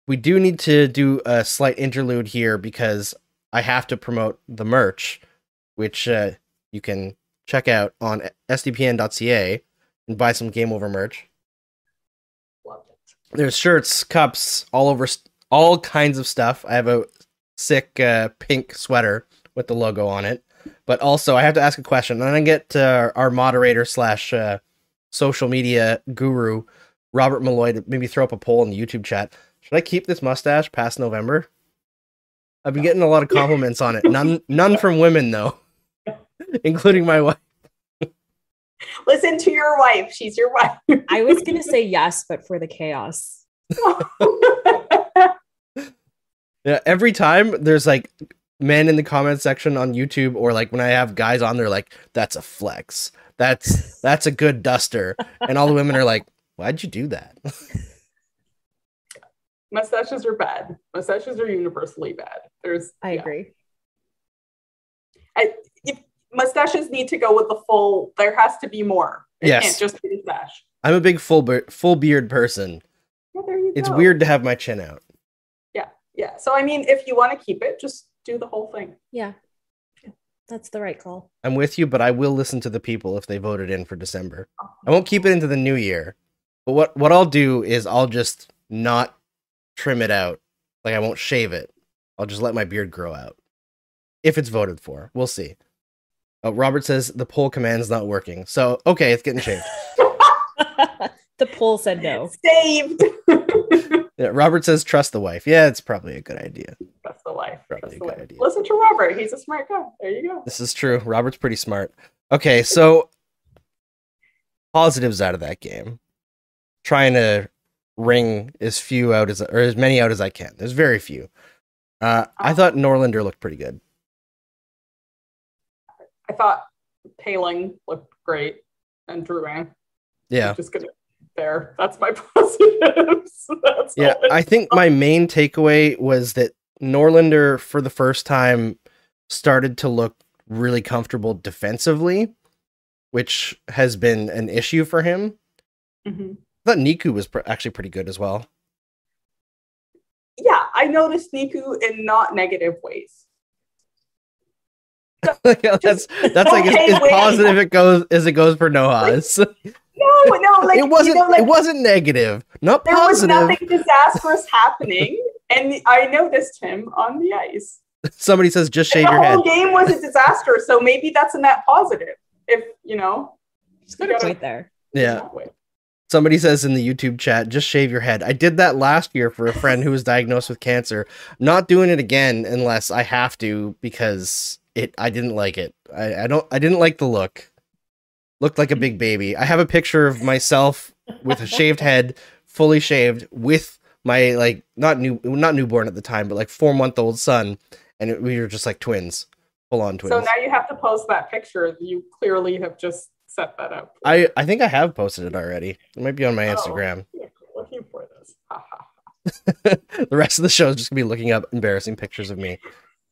Speaker 1: we do need to do a slight interlude here because I have to promote the merch, which uh, you can check out on sdpn.ca and buy some game over merch.
Speaker 3: Love it.
Speaker 1: There's shirts, cups, all over, all kinds of stuff. I have a sick uh, pink sweater with the logo on it. But also, I have to ask a question, and I get uh, our moderator slash uh, social media guru, Robert Malloy, to maybe throw up a poll in the YouTube chat. Should I keep this mustache past November? I've been getting a lot of *laughs* compliments on it. None, none from women though, *laughs* including my wife.
Speaker 3: Listen to your wife. She's your wife.
Speaker 2: I was gonna say yes, but for the chaos. *laughs*
Speaker 1: Yeah, every time there's like men in the comment section on YouTube, or like when I have guys on there, like that's a flex. That's that's a good duster, and all the women are like, "Why'd you do that?"
Speaker 3: Mustaches are bad. Mustaches are universally bad. There's
Speaker 2: I
Speaker 3: yeah.
Speaker 2: agree.
Speaker 3: I, if, mustaches need to go with the full. There has to be more. It
Speaker 1: Yes.
Speaker 3: can't just be mustache.
Speaker 1: I'm a big full be- full beard person.
Speaker 3: Yeah, there you
Speaker 1: It's
Speaker 3: go.
Speaker 1: weird to have my chin out.
Speaker 3: Yeah, yeah. So I mean, if you want to keep it, just do the whole thing.
Speaker 2: Yeah. That's the right call.
Speaker 1: I'm with you, but I will listen to the people if they voted in for December. Uh-huh. I won't keep it into the new year. But what what I'll do is I'll just not trim it out. Like I won't shave it. I'll just let my beard grow out. If it's voted for. We'll see. Oh, Robert says the poll command's not working. So okay, it's getting shaved. *laughs*
Speaker 2: the poll said no.
Speaker 3: Saved. *laughs*
Speaker 1: Yeah, Robert says trust the wife. Yeah, it's probably a good idea.
Speaker 3: Trust the wife.
Speaker 1: Probably
Speaker 3: That's
Speaker 1: a
Speaker 3: the
Speaker 1: good
Speaker 3: life.
Speaker 1: idea.
Speaker 3: Listen to Robert. He's a smart guy. There you go.
Speaker 1: This is true. Robert's pretty smart. Okay, so positives out of that game. Trying to wring as few out as or as many out as I can. There's very few. Uh, I thought Norlander looked pretty good.
Speaker 3: I thought Poehling looked great and Drouin.
Speaker 1: Yeah.
Speaker 3: Just gonna there. That's my *laughs* positives. *laughs* That's
Speaker 1: Yeah. I think my main takeaway was that Norlander for the first time started to look really comfortable defensively, which has been an issue for him.
Speaker 3: Mhm.
Speaker 1: I thought Niku was pr- actually pretty good as well.
Speaker 3: Yeah, I noticed Niku in not negative ways. *laughs*
Speaker 1: Oh, that's that's like as,
Speaker 3: okay,
Speaker 1: as
Speaker 3: wait.
Speaker 1: positive it goes as it goes for Noah's. *laughs*
Speaker 3: No, no, like
Speaker 1: it wasn't
Speaker 3: You know, like,
Speaker 1: it wasn't negative, not
Speaker 3: there was nothing disastrous happening, and I noticed him on the ice.
Speaker 1: Somebody says just shave your head.
Speaker 3: whole game was a disaster, so maybe that's a net positive. If you know,
Speaker 2: Just got a
Speaker 3: gotta-
Speaker 2: point there.
Speaker 1: Yeah. Somebody says in the YouTube chat, just shave your head. I did that last year for a friend who was diagnosed with cancer. Not doing it again unless I have to because it I didn't like it. I, I don't I didn't like the look. Looked like a big baby. I have a picture of myself with a shaved head, fully shaved, with my like not new not newborn at the time, but like four month old son, and it, we were just like twins, full on twins.
Speaker 3: So now you have to post that picture. You clearly have just set that up.
Speaker 1: I I think I have posted it already. It might be on my
Speaker 3: Oh.
Speaker 1: Instagram. *laughs*
Speaker 3: Yeah, looking for this. *laughs*
Speaker 1: The rest of the show is just gonna be looking up embarrassing pictures of me.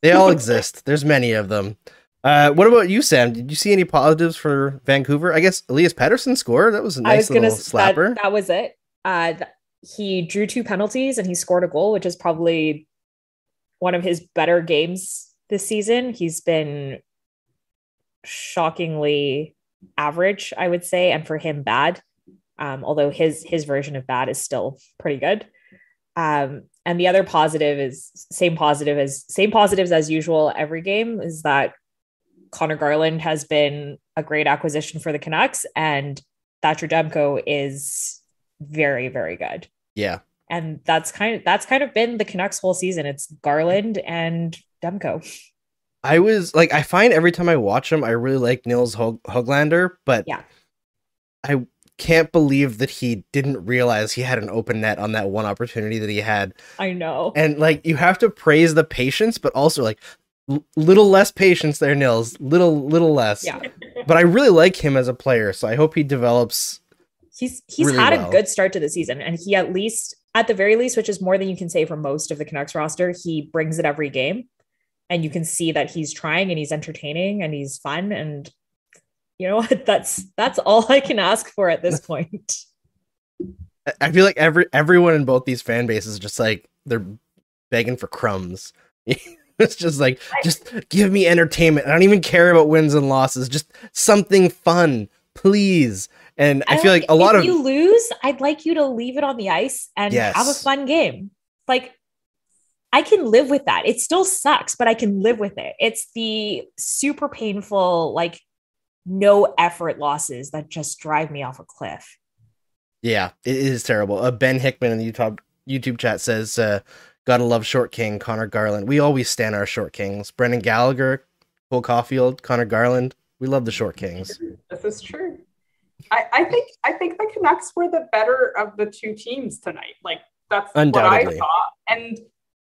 Speaker 1: They all exist. There's many of them. Uh, what about you, Sam? Did you see any positives for Vancouver? I guess Elias Pettersson scored. That was a nice
Speaker 2: was gonna
Speaker 1: little
Speaker 2: s- that,
Speaker 1: slapper.
Speaker 2: that was it. Uh th- he drew two penalties and he scored a goal, which is probably one of his better games this season. He's been shockingly average, I would say, and for him bad. Um, although his his version of bad is still pretty good. Um, and the other positive is same positive as same positives as usual every game is that Conor Garland has been a great acquisition for the Canucks and Thatcher Demko is very, very good.
Speaker 1: yeah,
Speaker 2: And that's kind of that's kind of been the Canucks whole season. It's Garland and Demko.
Speaker 1: I was like, I find every time I watch him, I really like Nils Hog- Hoglander, but
Speaker 2: Yeah.
Speaker 1: I can't believe that he didn't realize he had an open net on that one opportunity that he had.
Speaker 2: I know.
Speaker 1: And like you have to praise the patience, but also like l- little less patience there, Nils. Little little less.
Speaker 2: Yeah.
Speaker 1: But I really like him as a player, so I hope he develops.
Speaker 2: He's he's
Speaker 1: Really
Speaker 2: had
Speaker 1: well.
Speaker 2: a good start to the season, and he at least, at the very least, which is more than you can say for most of the Canucks roster, he brings it every game, and you can see that he's trying and he's entertaining and he's fun, and you know what? That's that's all I can ask for at this point.
Speaker 1: I- I feel like every everyone in both these fan bases just like they're begging for crumbs. *laughs* it's just like just give me entertainment. I don't even care about wins and losses. Just something fun, please. And I,
Speaker 2: don't-
Speaker 1: feel like a lot
Speaker 2: if
Speaker 1: of
Speaker 2: you lose, I'd like you to leave it on the ice and have a fun game. Like I can live with that. It still sucks, but I can live with it. It's the super painful, like no effort losses that just drive me off a cliff.
Speaker 1: Yeah, it is terrible. Uh, ben Hickman in the YouTube YouTube chat says, uh, "Gotta love Short King Conor Garland. We always stand our Short Kings. Brendan Gallagher, Cole Caufield, Conor Garland. We love the Short Kings.
Speaker 3: This is true. I, I think I think the Canucks were the better of the two teams tonight. Like that's what I thought. And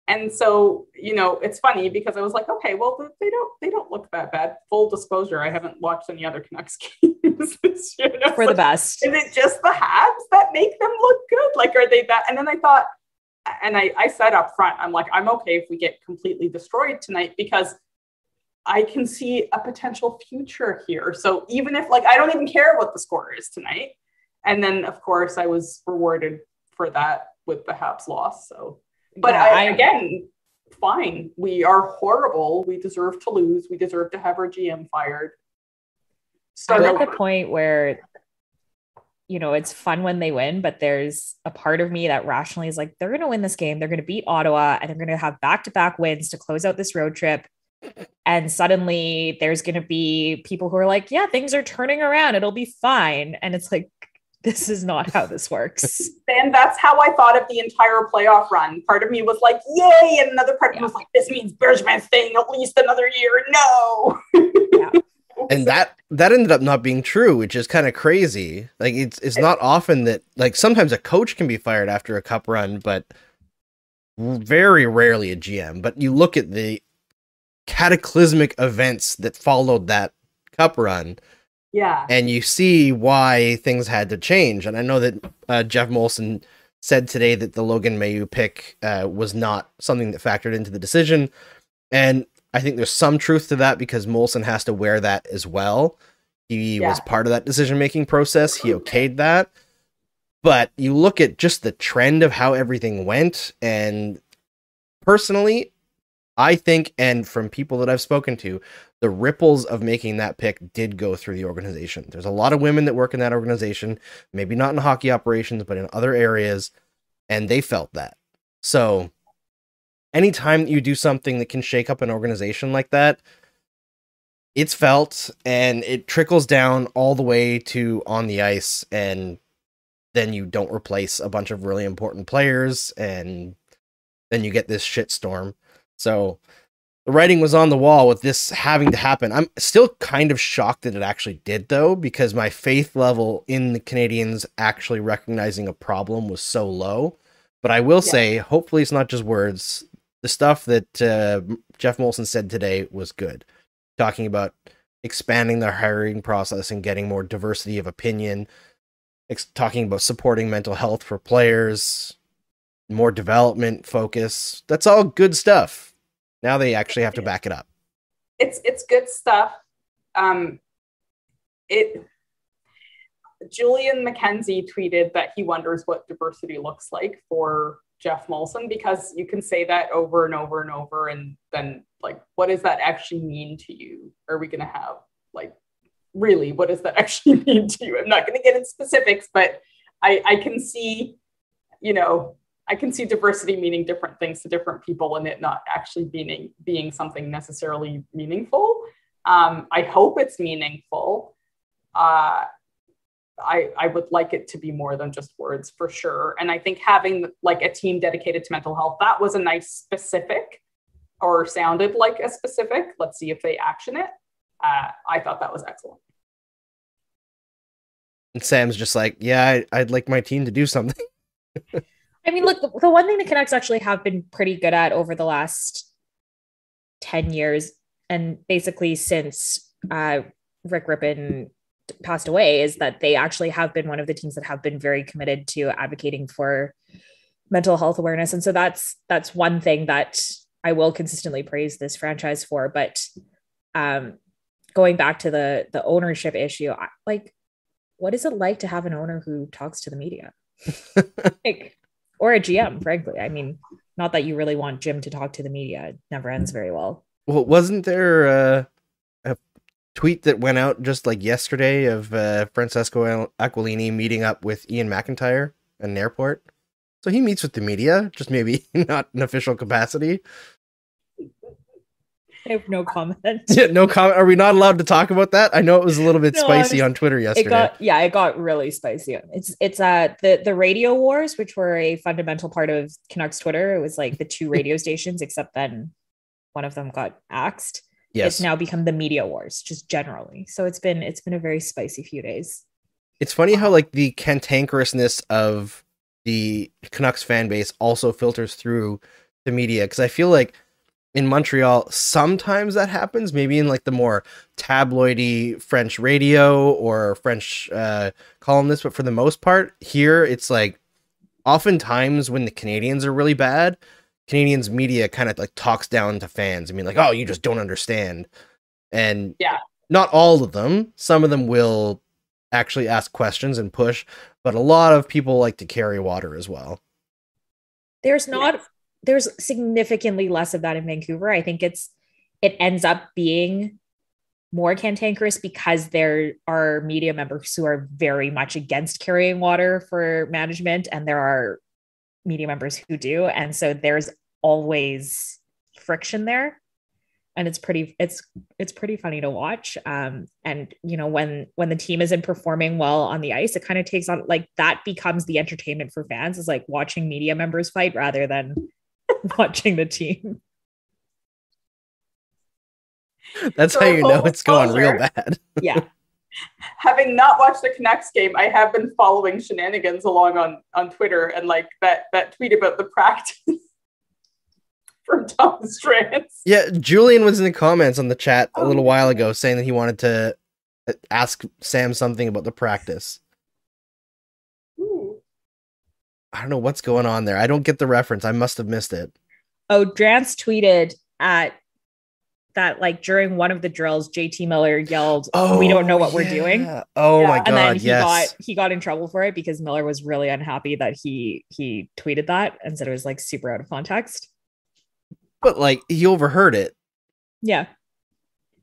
Speaker 3: and so you know it's funny because I was like, okay, well they don't they don't look that bad. Full disclosure, I haven't watched any other Canucks *laughs* games this year. And I was
Speaker 2: For the best.
Speaker 3: Is it just the Habs that make them look good? Like are they that? And then I thought, and I I said up front, I'm like, I'm okay if we get completely destroyed tonight because I can see a potential future here. So even if like I don't even care what the score is tonight, and then of course I was rewarded for that with the Habs loss. So, but
Speaker 2: Yeah,
Speaker 3: I,
Speaker 2: I-
Speaker 3: again, fine. We are horrible. We deserve to lose. We deserve to have our GM fired.
Speaker 2: I'm
Speaker 3: Start
Speaker 2: at the point where, you know, it's fun when they win, but there's a part of me that rationally is like, they're going to win this game. They're going to beat Ottawa and they're going to have back to back wins to close out this road trip. And suddenly there's going to be people who are like, yeah, things are turning around. It'll be fine. And it's like, this is not how this works.
Speaker 3: And that's how I thought of the entire playoff run. Part of me was like, yay. And another part of me was like, this means Bergevin's staying at least another year. No.
Speaker 1: and that that ended up not being true which is kind of crazy like it's it's not often that like sometimes a coach can be fired after a cup run but very rarely a gm but you look at the cataclysmic events that followed that cup run
Speaker 3: Yeah.
Speaker 1: and you see why things had to change. And i know that uh, geoff molson said today that the logan mailloux pick uh, was not something that factored into the decision. And i think there's some truth to that because molson has to wear that as well. He was part of that decision making process. He okayed that. But you look at just the trend of how everything went. And personally i think and from people that i've spoken to the ripples of making that pick did go through the organization. There's a lot of women that work in that organization, maybe not in hockey operations, but in other areas, and they felt that. So, anytime you do something that can shake up an organization like that, it's felt and it trickles down all the way to on the ice, and then you don't replace a bunch of really important players, and then you get this shit storm. So, the writing was on the wall with this having to happen. I'm still kind of shocked that it actually did, though, because my faith level in the Canadiens actually recognizing a problem was so low. But I will
Speaker 3: Yeah.
Speaker 1: say, hopefully, it's not just words. The stuff that uh, Geoff Molson said today was good, talking about expanding their hiring process and getting more diversity of opinion, ex- talking about supporting mental health for players, more development focus. That's all good stuff. Now they actually have to back it up.
Speaker 3: it's it's good stuff. Um, it Julian McKenzie tweeted that he wonders what diversity looks like for Geoff Molson because you can say that over and over and over, and then like, what does that actually mean to you? Are we going to have like really what does that *laughs* actually mean to you? I'm not going to get into specifics, but I I can see, you know, I can see diversity meaning different things to different people and it not actually being being something necessarily meaningful. Um, I hope it's meaningful. Uh, I, I would like it to be more than just words for sure. And I think having like a team dedicated to mental health, that was a nice specific or sounded like a specific. Let's see if they action it. Uh, I thought that was excellent.
Speaker 1: And Sam's just like, yeah, I, I'd like my team to do something. *laughs*
Speaker 2: I mean, look, the, the one thing the Canucks actually have been pretty good at over the last 10 years, and basically since uh, Rick Rypien passed away, is that they actually have been one of the teams that have been very committed to advocating for mental health awareness. And so that's that's one thing that I will consistently praise this franchise for. But um, going back to the the ownership issue, I, like, what is it like to have an owner who talks to the media? *laughs* like, or a GM, frankly. I mean, not that you really want Jim to talk to the media. It never ends very well.
Speaker 1: Well, wasn't there uh, a tweet that went out just like yesterday of uh, Francesco Aquilini meeting up with Iain MacIntyre at an airport? So he meets with the media, just maybe *laughs* not in official capacity.
Speaker 2: I have no comment. *laughs*
Speaker 1: Yeah, no comment. Are we not allowed to talk about that? I know it was a little bit
Speaker 2: No,
Speaker 1: spicy on Twitter yesterday.
Speaker 2: It got yeah, it got really spicy. It's it's uh the the radio wars, which were a fundamental part of Canucks Twitter. It was like the two *laughs* radio stations, except then one of them got axed.
Speaker 1: yes,
Speaker 2: It's now become the media wars, just generally. So it's been it's been a very spicy few days.
Speaker 1: it's funny how like the cantankerousness of the Canucks fan base also filters through the media because I feel like in Montreal sometimes that happens maybe in like the more tabloidy French radio or French uh, columnists but for the most part here it's like oftentimes when the Canadiens are really bad Canadiens media kind of like talks down to fans. I mean like oh you just don't understand. And
Speaker 3: Yeah.
Speaker 1: not all of them. Some of them will actually ask questions and push but a lot of people like to carry water as well.
Speaker 2: There's not there's significantly less of that in Vancouver. I think it's it ends up being more cantankerous because there are media members who are very much against carrying water for management, and there are media members who do, and so there's always friction there, and it's pretty it's it's pretty funny to watch. Um, and you know when when the team isn't performing well on the ice, it kind of takes on like that becomes the entertainment for fans is like watching media members fight rather than *laughs* watching the team.
Speaker 1: that's
Speaker 3: So
Speaker 1: how you know it's going real bad *laughs*
Speaker 2: Yeah.
Speaker 3: Having not watched the Canucks game, I have been following shenanigans along on on Twitter and like that that tweet about the practice *laughs* from Thomas Drance.
Speaker 1: Yeah, Julian was in the comments on the chat a little while ago saying that he wanted to uh, ask Sam something about the practice. I don't know what's going on there. I don't get the reference. I must have missed it.
Speaker 2: Oh, Drance tweeted at that like during one of the drills, JT Miller yelled, "Oh, "We don't know what we're doing."
Speaker 1: Oh
Speaker 3: Yeah.
Speaker 1: my god,
Speaker 2: And then he
Speaker 1: yes.
Speaker 2: got he got in trouble for it because Miller was really unhappy that he he tweeted that and said it was like super out of context.
Speaker 1: But like he overheard it.
Speaker 2: Yeah.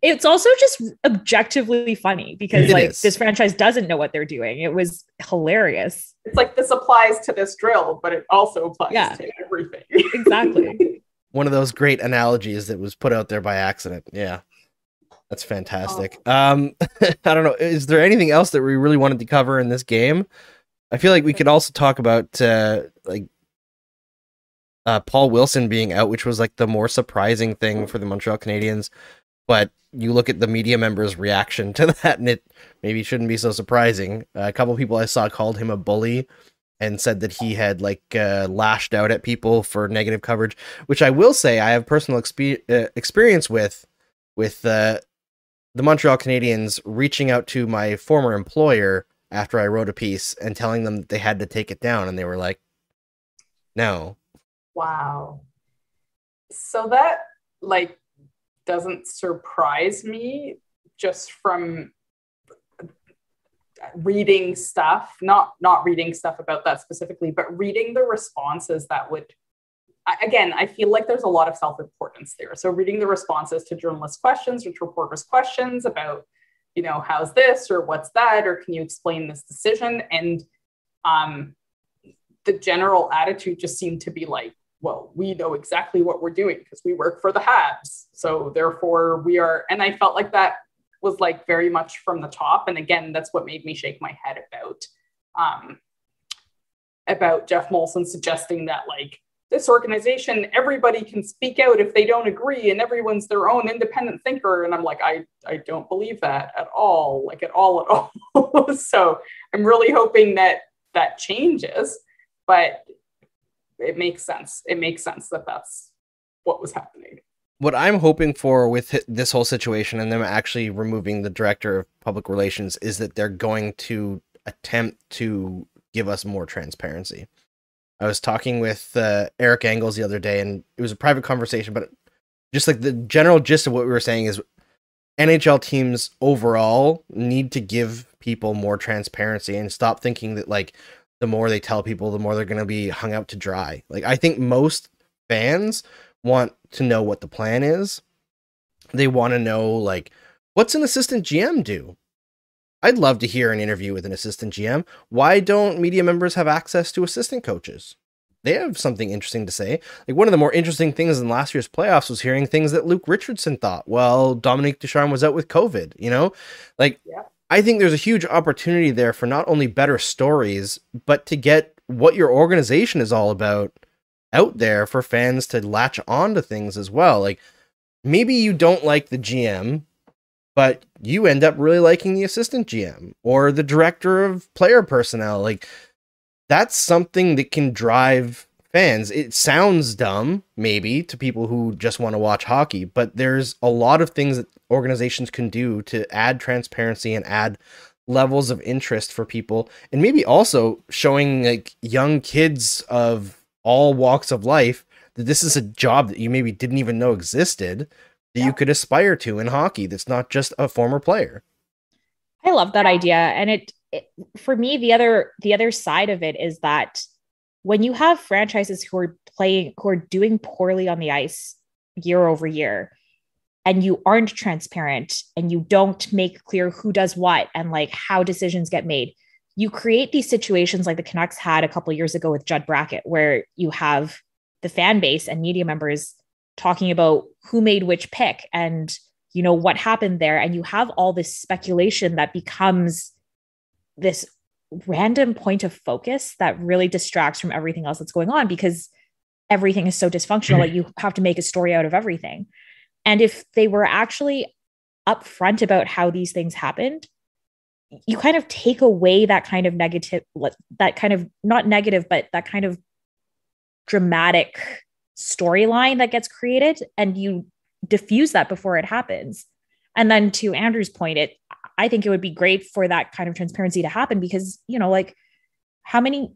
Speaker 2: It's also just objectively funny because
Speaker 1: It
Speaker 2: like
Speaker 1: is.
Speaker 2: this franchise doesn't know what they're doing. It was hilarious.
Speaker 3: It's like this applies to this drill, but it also applies
Speaker 2: Yeah.
Speaker 3: to everything.
Speaker 2: Exactly. *laughs*
Speaker 1: One of those great analogies that was put out there by accident. Yeah. That's fantastic. Um *laughs* I don't know. Is there anything else that we really wanted to cover in this game? I feel like we could also talk about uh like uh Paul Wilson being out, which was like the more surprising thing for the Montreal Canadiens. But you look at the media members' reaction to *laughs* that, and it maybe shouldn't be so surprising. Uh, a couple people I saw called him a bully and said that he had like uh, lashed out at people for negative coverage, which I will say I have personal expe- uh, experience with with uh, the Montreal Canadiens reaching out to my former employer after I wrote a piece and telling them they had to take it down, and they were like, "No."
Speaker 3: Wow. So that like doesn't surprise me just from reading stuff, not not reading stuff about that specifically, but reading the responses that would again, I feel like there's a lot of self-importance there. So reading the responses to journalist questions or to reporters' questions about, you know, how's this or what's that, or can you explain this decision? And um the general attitude just seemed to be like, well, we know exactly what we're doing because we work for the Habs. So therefore we are, and I felt like that was like very much from the top. And again, that's what made me shake my head about um about Geoff Molson suggesting that like this organization, everybody can speak out if they don't agree, and everyone's their own independent thinker. And I'm like, I, I don't believe that at all, like at all, at all. *laughs* so I'm really hoping that that changes, but it makes sense. It makes sense that that's what was happening.
Speaker 1: What I'm hoping for with this whole situation and them actually removing the director of public relations is that they're going to attempt to give us more transparency. I was talking with uh, Eric Engels the other day, and it was a private conversation, but just like the general gist of what we were saying is NHL teams overall need to give people more transparency and stop thinking that like the more they tell people, the more they're going to be hung out to dry. Like I think most fans want to know what the plan is. They want to know like what's an assistant GM do? I'd love to hear an interview with an assistant GM. Why don't media members have access to assistant coaches? They have something interesting to say. Like one of the more interesting things in last year's playoffs was hearing things that Luke Richardson thought. Well, Dominique Ducharme was out with COVID, you know? Like yeah. I think there's a huge opportunity there for not only better stories, but to get what your organization is all about out there for fans to latch on to things as well. Like maybe you don't like the GM, but you end up really liking the assistant GM or the director of player personnel. Like that's something that can drive fans. It sounds dumb, maybe, to people who just want to watch hockey, but there's a lot of things that organizations can do to add transparency and add levels of interest for people and maybe also showing like young kids of all walks of life that this is a job that you maybe didn't even know existed that yeah. you could aspire to in hockey that's not just a former player.
Speaker 2: I love that idea and it, it, for me the other the other side of it is that when you have franchises who are playing who are doing poorly on the ice year over year and you aren't transparent and you don't make clear who does what and like how decisions get made you create these situations like the Canucks had a couple years ago with Judd Brackett where you have the fan base and media members talking about who made which pick and you know what happened there. And you have all this speculation that becomes this random point of focus that really distracts from everything else that's going on because everything is so dysfunctional mm-hmm. that you have to make a story out of everything and if they were actually upfront about how these things happened you kind of take away that kind of negative that kind of not negative but that kind of dramatic storyline that gets created and you diffuse that before it happens. And then to Andrew's point, it I think it would be great for that kind of transparency to happen because, you know, like how many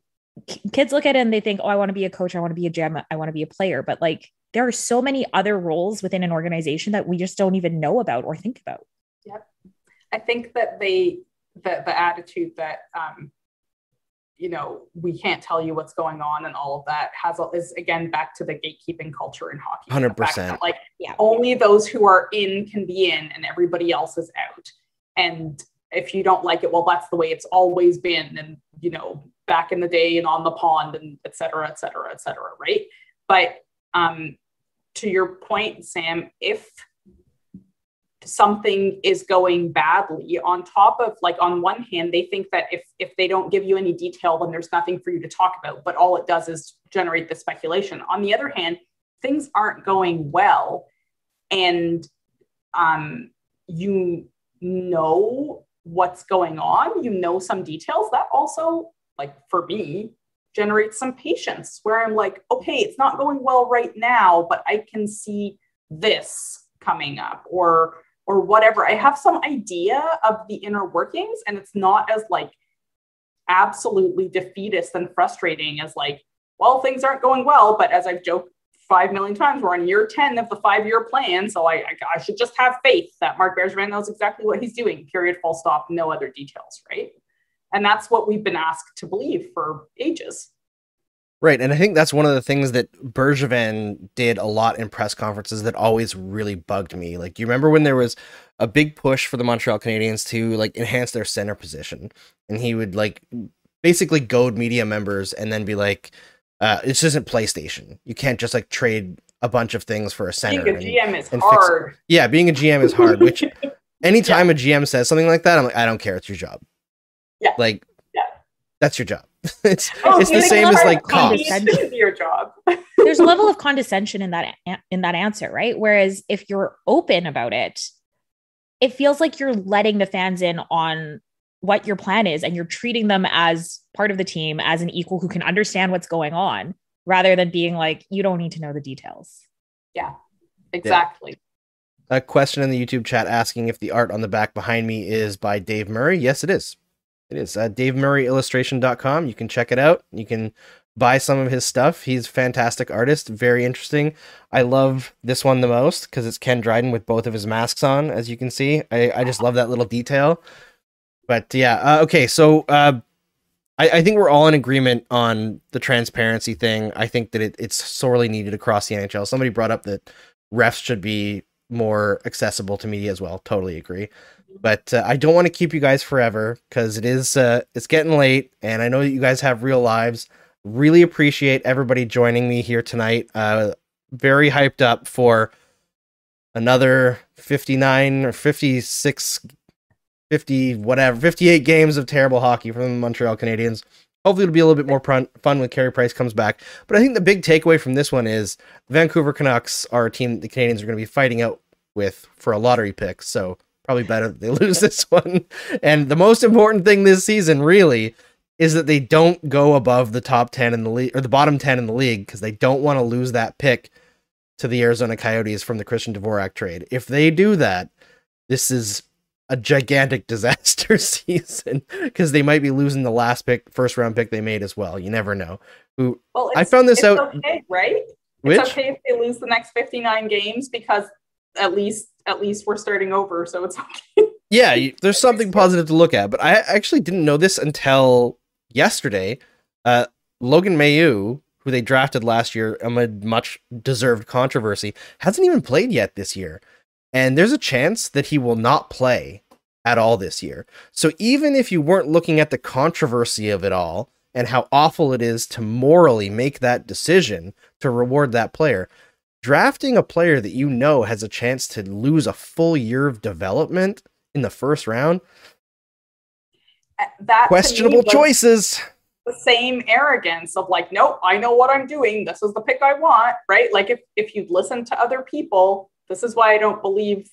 Speaker 2: kids look at it and they think, oh, I want to be a coach, I want to be a GM, I want to be a player. But like there are so many other roles within an organization that we just don't even know about or think about.
Speaker 3: Yep. I think that they the the attitude that um, you know we can't tell you what's going on and all of that has is again back to the gatekeeping culture in hockey.
Speaker 1: 100%
Speaker 3: like yeah. only those who are in can be in and everybody else is out. And if you don't like it well that's the way it's always been and you know back in the day and on the pond and et cetera et cetera et cetera right? But um to your point sam if something is going badly on top of like on one hand they think that if if they don't give you any detail then there's nothing for you to talk about but all it does is generate the speculation. On the other hand things aren't going well and um you know what's going on you know some details that also like for me generates some patience where i'm like okay it's not going well right now but i can see this coming up or or whatever. I have some idea of the inner workings, and it's not as like absolutely defeatist and frustrating as like, well, things aren't going well. But as I've joked five million times, we're on year 10 of the five year plan. So I, I, I, should just have faith that Marc Bergevin knows exactly what he's doing, period, full stop, no other details, right? And that's what we've been asked to believe for ages.
Speaker 1: Right, and I think that's one of the things that Bergevin did a lot in press conferences that always really bugged me. Like, you remember when there was a big push for the Montreal Canadiens to like enhance their center position, and he would like basically goad media members and then be like, uh, "This isn't PlayStation. You can't just like trade a bunch of things for a center."
Speaker 3: Being a GM is hard.
Speaker 1: Yeah, being a GM is hard. Which *laughs* anytime yeah. a GM says something like that, I'm like, I don't care. It's your job.
Speaker 3: Yeah.
Speaker 1: Like yeah. that's your job. *laughs* it's
Speaker 3: Oh,
Speaker 1: it's the same as like
Speaker 3: hard-
Speaker 1: cops.
Speaker 2: condescending.
Speaker 3: It is your job. *laughs*
Speaker 2: there's a level of condescension in that in that answer, right? Whereas if you're open about it, it feels like you're letting the fans in on what your plan is and you're treating them as part of the team as an equal who can understand what's going on rather than being like you don't need to know the details.
Speaker 3: Yeah exactly.
Speaker 1: A question in the YouTube chat asking if the art on the back behind me is by Dave Murray. Yes, it is. It is. Uh, DaveMurrayIllustration.com. You can check it out. You can buy some of his stuff. He's a fantastic artist, very interesting. I love this one the most because it's Ken Dryden with both of his masks on, as you can see. I, I just love that little detail. But yeah, uh, okay, so uh, I, I think we're all in agreement on the transparency thing. I think that it, it's sorely needed across the NHL. Somebody brought up that refs should be more accessible to media as well. Totally agree. But uh, I don't want to keep you guys forever because it is uh, it's getting late, and I know that you guys have real lives. Really appreciate everybody joining me here tonight. Uh, very hyped up for another 59 or 56 50 whatever 58 games of terrible hockey from the Montreal Canadiens. Hopefully it'll be a little bit more prun- fun when Carey Price comes back. But I think the big takeaway from this one is Vancouver Canucks are a team the Canadiens are going to be fighting out with for a lottery pick. So probably better that they *laughs* lose this one. And the most important thing this season really is that they don't go above the top 10 in the league or the bottom 10 in the league because they don't want to lose that pick to the Arizona Coyotes from the Christian Dvorak trade. If they do that, this is a gigantic *laughs* disaster *laughs* season because they might be losing the last pick, first round pick they made as well. You never know. Who
Speaker 3: Well,
Speaker 1: I found this
Speaker 3: it's
Speaker 1: out-
Speaker 3: Okay, right?
Speaker 1: which
Speaker 3: It's okay if they lose the next 59 games because at least at least we're starting over, so it's *laughs* okay.
Speaker 1: yeah, you- there's something positive to look at. But I actually didn't know this until yesterday. Uh, Logan Mailloux, who they drafted last year amid much deserved controversy, hasn't even played yet this year. And there's a chance that he will not play at all this year. So even if you weren't looking at the controversy of it all and how awful it is to morally make that decision to reward that player, drafting a player that you know has a chance to lose a full year of development in the first round
Speaker 3: that
Speaker 1: questionable choices.
Speaker 3: The same arrogance of like, nope, I know what I'm doing. This is the pick I want, right? Like if if you'd listen to other people, this is why I don't believe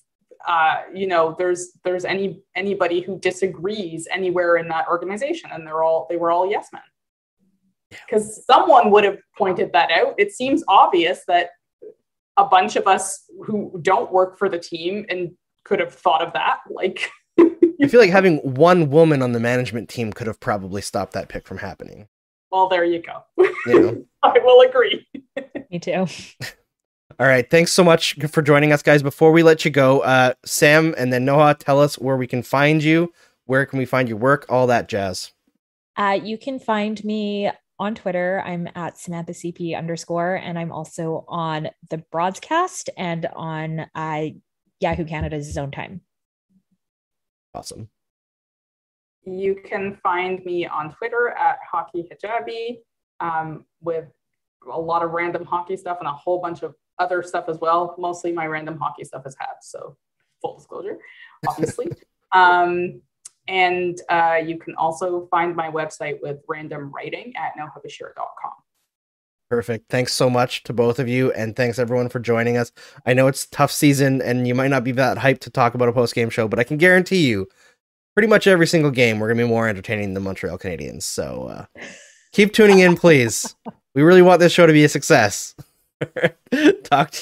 Speaker 3: uh, you know, there's there's any anybody who disagrees anywhere in that organization, and they're all they were all yes men. Because someone would have pointed that out. It seems obvious that a bunch of us who don't work for the team and could have thought of that. Like, *laughs*
Speaker 1: I feel like having one woman on the management team could have probably stopped that pick from happening.
Speaker 3: well, there you go.
Speaker 1: You know. *laughs*
Speaker 3: I will agree. *laughs*
Speaker 2: Me too.
Speaker 1: All right. Thanks so much for joining us, guys. Before we let you go, uh, Sam and then Noah, tell us where we can find you. Where can we find your work? All that jazz.
Speaker 2: Uh, you can find me on Twitter. I'm at Samantha CP underscore, and I'm also on the broadcast and on uh, Yahoo Canada's Zone Time.
Speaker 1: Awesome.
Speaker 3: You can find me on Twitter at Hockey Hijabi um, with a lot of random hockey stuff and a whole bunch of other stuff as well. Mostly my random hockey stuff is Habs, so full disclosure, obviously. *laughs* um, and uh, you can also find my website with random writing at nohabashir.com.
Speaker 1: Perfect. Thanks so much to both of you, and thanks everyone for joining us. I know it's tough season, and you might not be that hyped to talk about a post game show, but I can guarantee you, pretty much every single game, we're gonna be more entertaining than Montreal Canadiens. So uh, keep tuning in, please. we really want this show to be a success. *laughs* Talk to